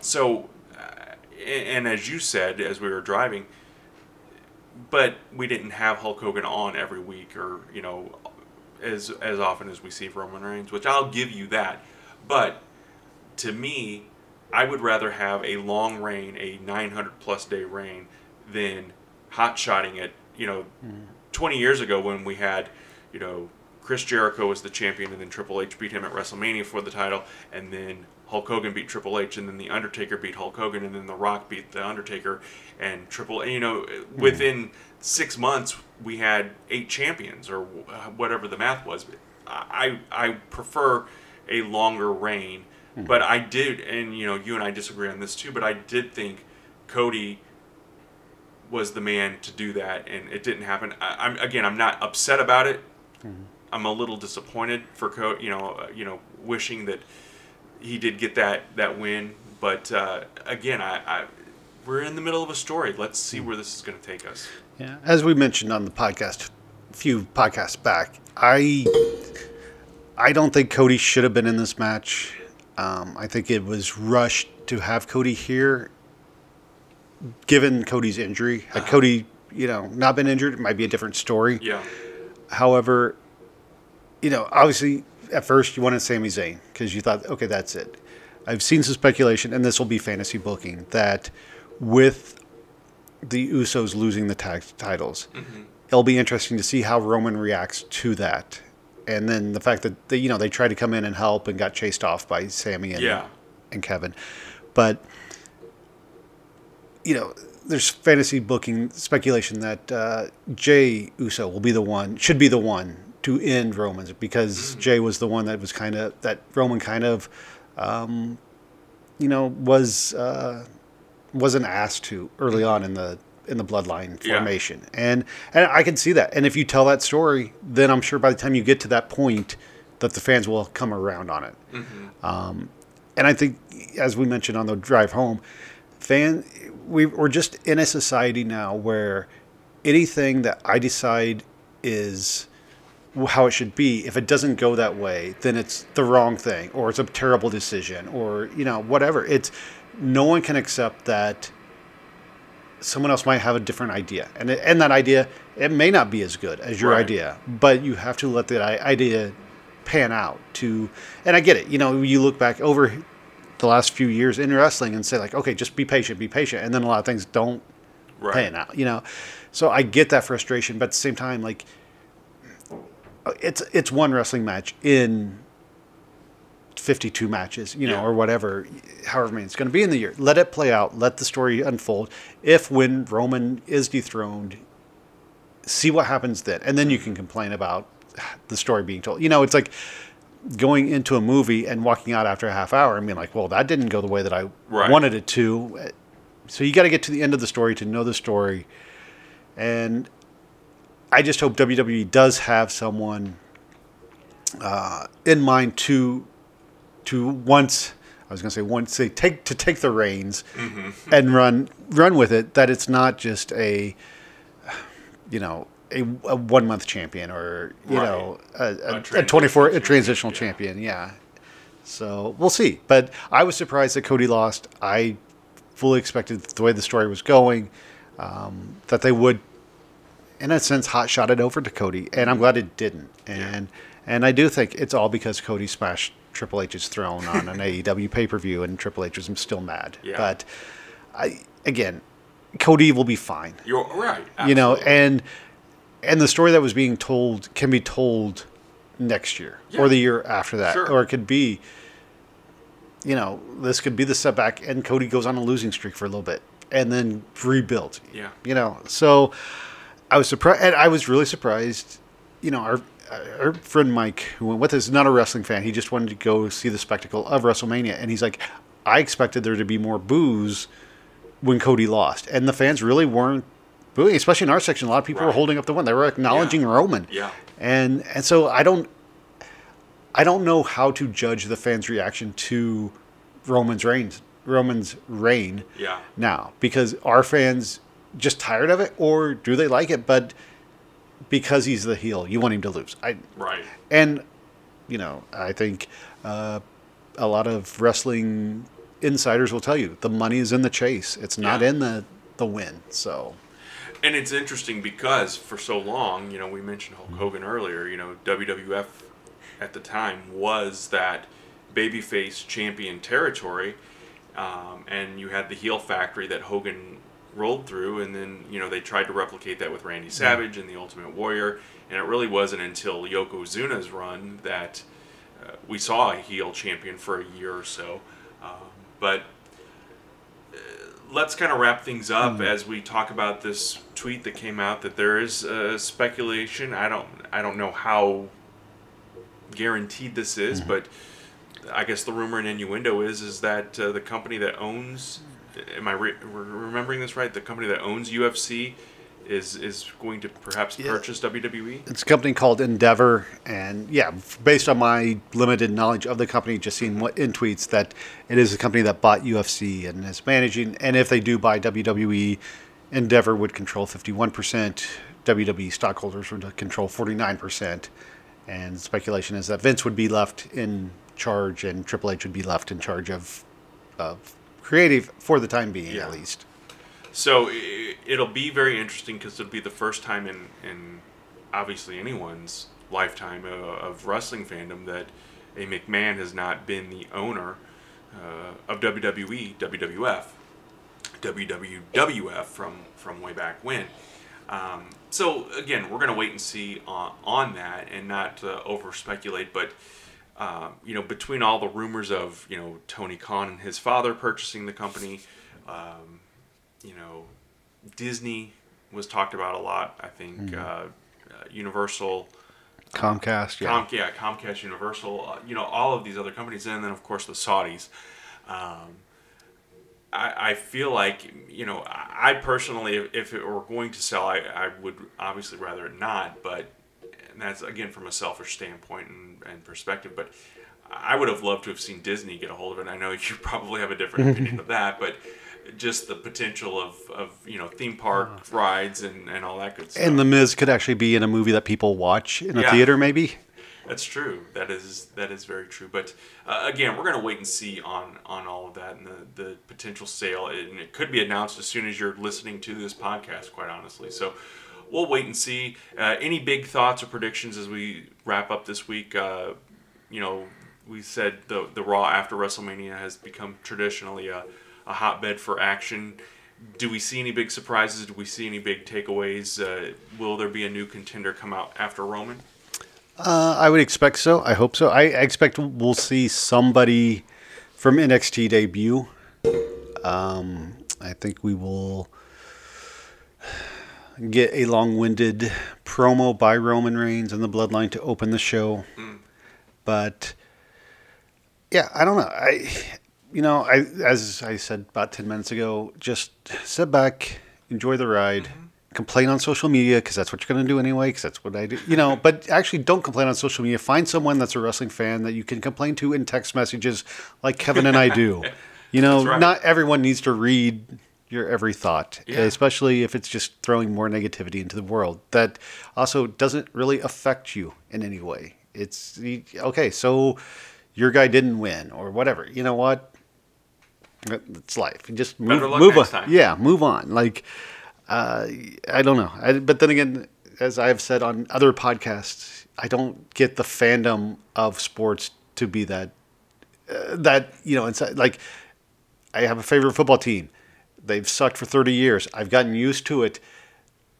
so, uh, and as you said, as we were driving, but we didn't have Hulk Hogan on every week or, you know, as as often as we see Roman Reigns, which I'll give you that. But to me, I would rather have a long reign, a 900 plus day reign, than hot shotting it. You know, mm-hmm. 20 years ago when we had, you know, Chris Jericho was the champion, and then Triple H beat him at WrestleMania for the title, and then Hulk Hogan beat Triple H, and then the Undertaker beat Hulk Hogan, and then The Rock beat the Undertaker, and Triple. H. You know, mm-hmm. within six months we had eight champions or whatever the math was. I I prefer a longer reign, but I did, and you know, you and I disagree on this too. But I did think Cody was the man to do that, and it didn't happen. I, I'm again, I'm not upset about it. I'm a little disappointed for Cody. You know, uh, you know, wishing that he did get that that win. But uh, again, I, I we're in the middle of a story. Let's see where this is going to take us. Yeah, as we mentioned on the podcast a few podcasts back, I I don't think Cody should have been in this match. Um, I think it was rushed to have Cody here, given Cody's injury. Had Cody, you know, not been injured, it might be a different story. Yeah, However, you know, obviously at first you wanted Sami Zayn because you thought, okay, that's it. I've seen some speculation, and this will be fantasy booking, that with the Usos losing the tag titles, it'll be interesting to see how Roman reacts to that. And then the fact that they, you know they tried to come in and help and got chased off by Sami and Yeah. and Kevin, but you know there's fantasy booking speculation that uh, Jey Uso will be the one should be the one to end Roman's because Jey was the one that was kind of that Roman kind of um, you know was uh, wasn't asked to early on in the in the bloodline Yeah. formation. And and I can see that. And if you tell that story then I'm sure by the time you get to that point that the fans will come around on it. Um, and I think as we mentioned on the drive home fan we, we're just in a society now where anything that I decide is how it should be if it doesn't go that way then it's the wrong thing or it's a terrible decision or you know whatever. It's no one can accept that someone else might have a different idea and it, and that idea it may not be as good as your Right. idea but you have to let that idea pan out to and i get it you know you look back over the last few years in wrestling and say like okay just be patient be patient and then a lot of things don't right. pan out you know so i get that frustration but at the same time like it's it's one wrestling match in 52 matches you know Yeah. or whatever however many it's going to be in the year. Let it play out let the story unfold. If when roman is dethroned see what happens then and then you can complain about the story being told. You know it's like going into a movie and walking out after a half hour and being like well that didn't go the way that i Right. wanted it to. So you got to get to the end of the story to know the story. And I just hope WWE does have someone uh, in mind to to once I was going to say once say take to take the reins Mm-hmm. and run run with it. That it's not just a you know a, a one month champion or you Right. know a, a, a, transitional 24 a transitional yeah. champion. Yeah. So we'll see. But I was surprised that Cody lost. I fully expected the way the story was going um, that they would, in a sense, hot shot it over to Cody, and I'm glad it didn't. And and I do think it's all because Cody smashed Triple H is thrown on an AEW pay per view, and Triple H was still mad. Yeah. But I again, Cody will be fine You're right. you know and and the story that was being told can be told next year Yeah. or the year after that Sure. or it could be you know this could be the setback and cody goes on a losing streak for a little bit and then rebuild Yeah. you know so i was surprised and i was really surprised you know our Uh, our friend mike who went with us not a wrestling fan he just wanted to go see the spectacle of wrestlemania and he's like i expected there to be more booze when Cody lost, and the fans really weren't booing, especially in our section. A lot of people were holding up the win; they were acknowledging Roman. Yeah. and and so I don't, I don't know how to judge the fans' reaction to Roman's reign. Roman's reign Yeah. now because are fans just tired of it, or do they like it? But because he's the heel, you want him to lose. I Right. and you know I think uh, a lot of wrestling insiders will tell you the money is in the chase. It's not Yeah. in the the win. So And it's interesting because for so long, you know, we mentioned Hulk Hogan earlier. You know, WWF at the time was that babyface champion territory, um, and you had the heel factory that Hogan rolled through, and then you know they tried to replicate that with Randy Savage and the Ultimate Warrior, and it really wasn't until Yokozuna's run that uh, we saw a heel champion for a year or so. Um, but let's kind of wrap things up as we talk about this tweet that came out that there is uh, speculation. I don't I don't know how guaranteed this is, but I guess the rumor and innuendo is is that uh, the company that owns am I re- remembering this right? The company that owns UFC is is going to perhaps purchase E? WWE. it's a company called Endeavor, and yeah, based on my limited knowledge of the company, just seeing what in tweets that it is a company that bought UFC and is managing. And if they do buy WWE, Endeavor would control fifty one percent. WWE stockholders would control forty nine percent. And speculation is that Vince would be left in charge, and Triple H would be left in charge of of creative for the time being, Yeah. at least. So it'll be very interesting because it'll be the first time in, in obviously anyone's lifetime uh, of wrestling fandom that a McMahon has not been the owner uh, of WWE, WWF, WWF from from way back when. Um, so again, we're going to wait and see on, on that and not uh, over speculate, but. Um, you know, between all the rumors of you know Tony Khan and his father purchasing the company, um, you know, Disney was talked about a lot. I think uh, uh, Universal, Comcast, yeah. Com- yeah, Comcast, Universal, uh, you know, all of these other companies, and then of course the Saudis. Um, I, I feel like you know, I personally, if, if it were going to sell, I, I would obviously rather it not, but and that's again from a selfish standpoint and, and perspective. But I would have loved to have seen Disney get a hold of it. I know you probably have a different opinion of that, but just the potential of, of you know theme park rides and, and all that good stuff. And The Miz could actually be in a movie that people watch in a Yeah. theater, maybe. That's true. That is that is very true. But uh, again, we're going to wait and see on on all of that and the, the potential sale. And it could be announced as soon as you're listening to this podcast. Quite honestly, so we'll wait and see. Uh, any big thoughts or predictions as we wrap up this week? Uh, you know, we said the the Raw after WrestleMania has become traditionally a, a hotbed for action. Do we see any big surprises? Do we see any big takeaways? Uh, will there be a new contender come out after Roman? Uh, I would expect so. I hope so. I I expect we'll see somebody from NXT debut. Um, I think we will get a long-winded promo by Roman Reigns and the Bloodline to open the show. Hmm. But yeah, I don't know. I you know, I as I said about 10 minutes ago, just sit back, enjoy the ride mm-hmm. complain on social media because that's what you're going to do anyway. Because that's what I do, you know. but actually, don't complain on social media. Find someone that's a wrestling fan that you can complain to in text messages, like Kevin and I do. You know, right. not everyone needs to read your every thought, Yeah. especially if it's just throwing more negativity into the world. That also doesn't really affect you in any way. It's okay. So your guy didn't win, or whatever. You know what? It's life. Just move, move on. time. Yeah, move on. Like uh, I don't know. I, but then again, as I've said on other podcasts, I don't get the fandom of sports to be that uh, that you know. It's like I have a favorite football team. They've sucked for thirty years. I've gotten used to it.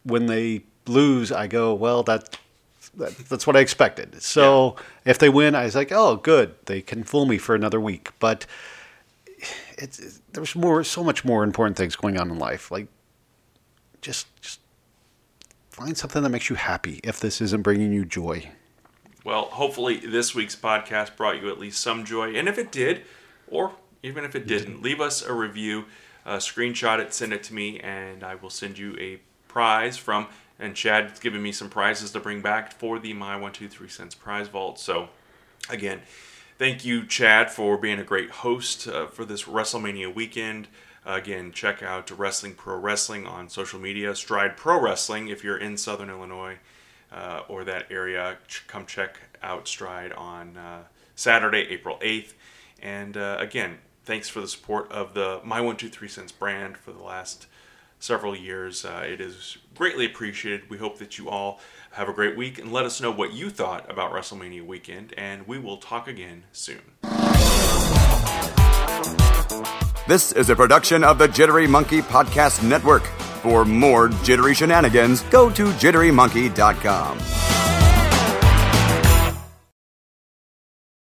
When they lose, I go, well, that. That, that's what I expected. So if they win, I was like, "Oh, good! They can fool me for another week." But it's, it's there's more, so much more important things going on in life. Like just just find something that makes you happy if this isn't bringing you joy Well, hopefully this week's podcast brought you at least some joy. And if it did, or even if it didn't, leave us a review, uh, screenshot it, send it to me, and I will send you a prize from. And Chad's given me some prizes to bring back for the My One Two Three Cents prize vault. So, again, thank you, Chad, for being a great host uh, for this WrestleMania weekend. Uh, again, check out Wrestling Pro Wrestling on social media, Stride Pro Wrestling if you're in Southern Illinois uh, or that area. Ch- come check out Stride on uh, Saturday, April 8th. And uh, again, thanks for the support of the My One Two Three Cents brand for the last several years. Uh, it is greatly appreciated. We hope that you all have a great week and let us know what you thought about WrestleMania weekend. And we will talk again soon. This is a production of the Jittery Monkey Podcast Network. For more jittery shenanigans, go to jitterymonkey.com.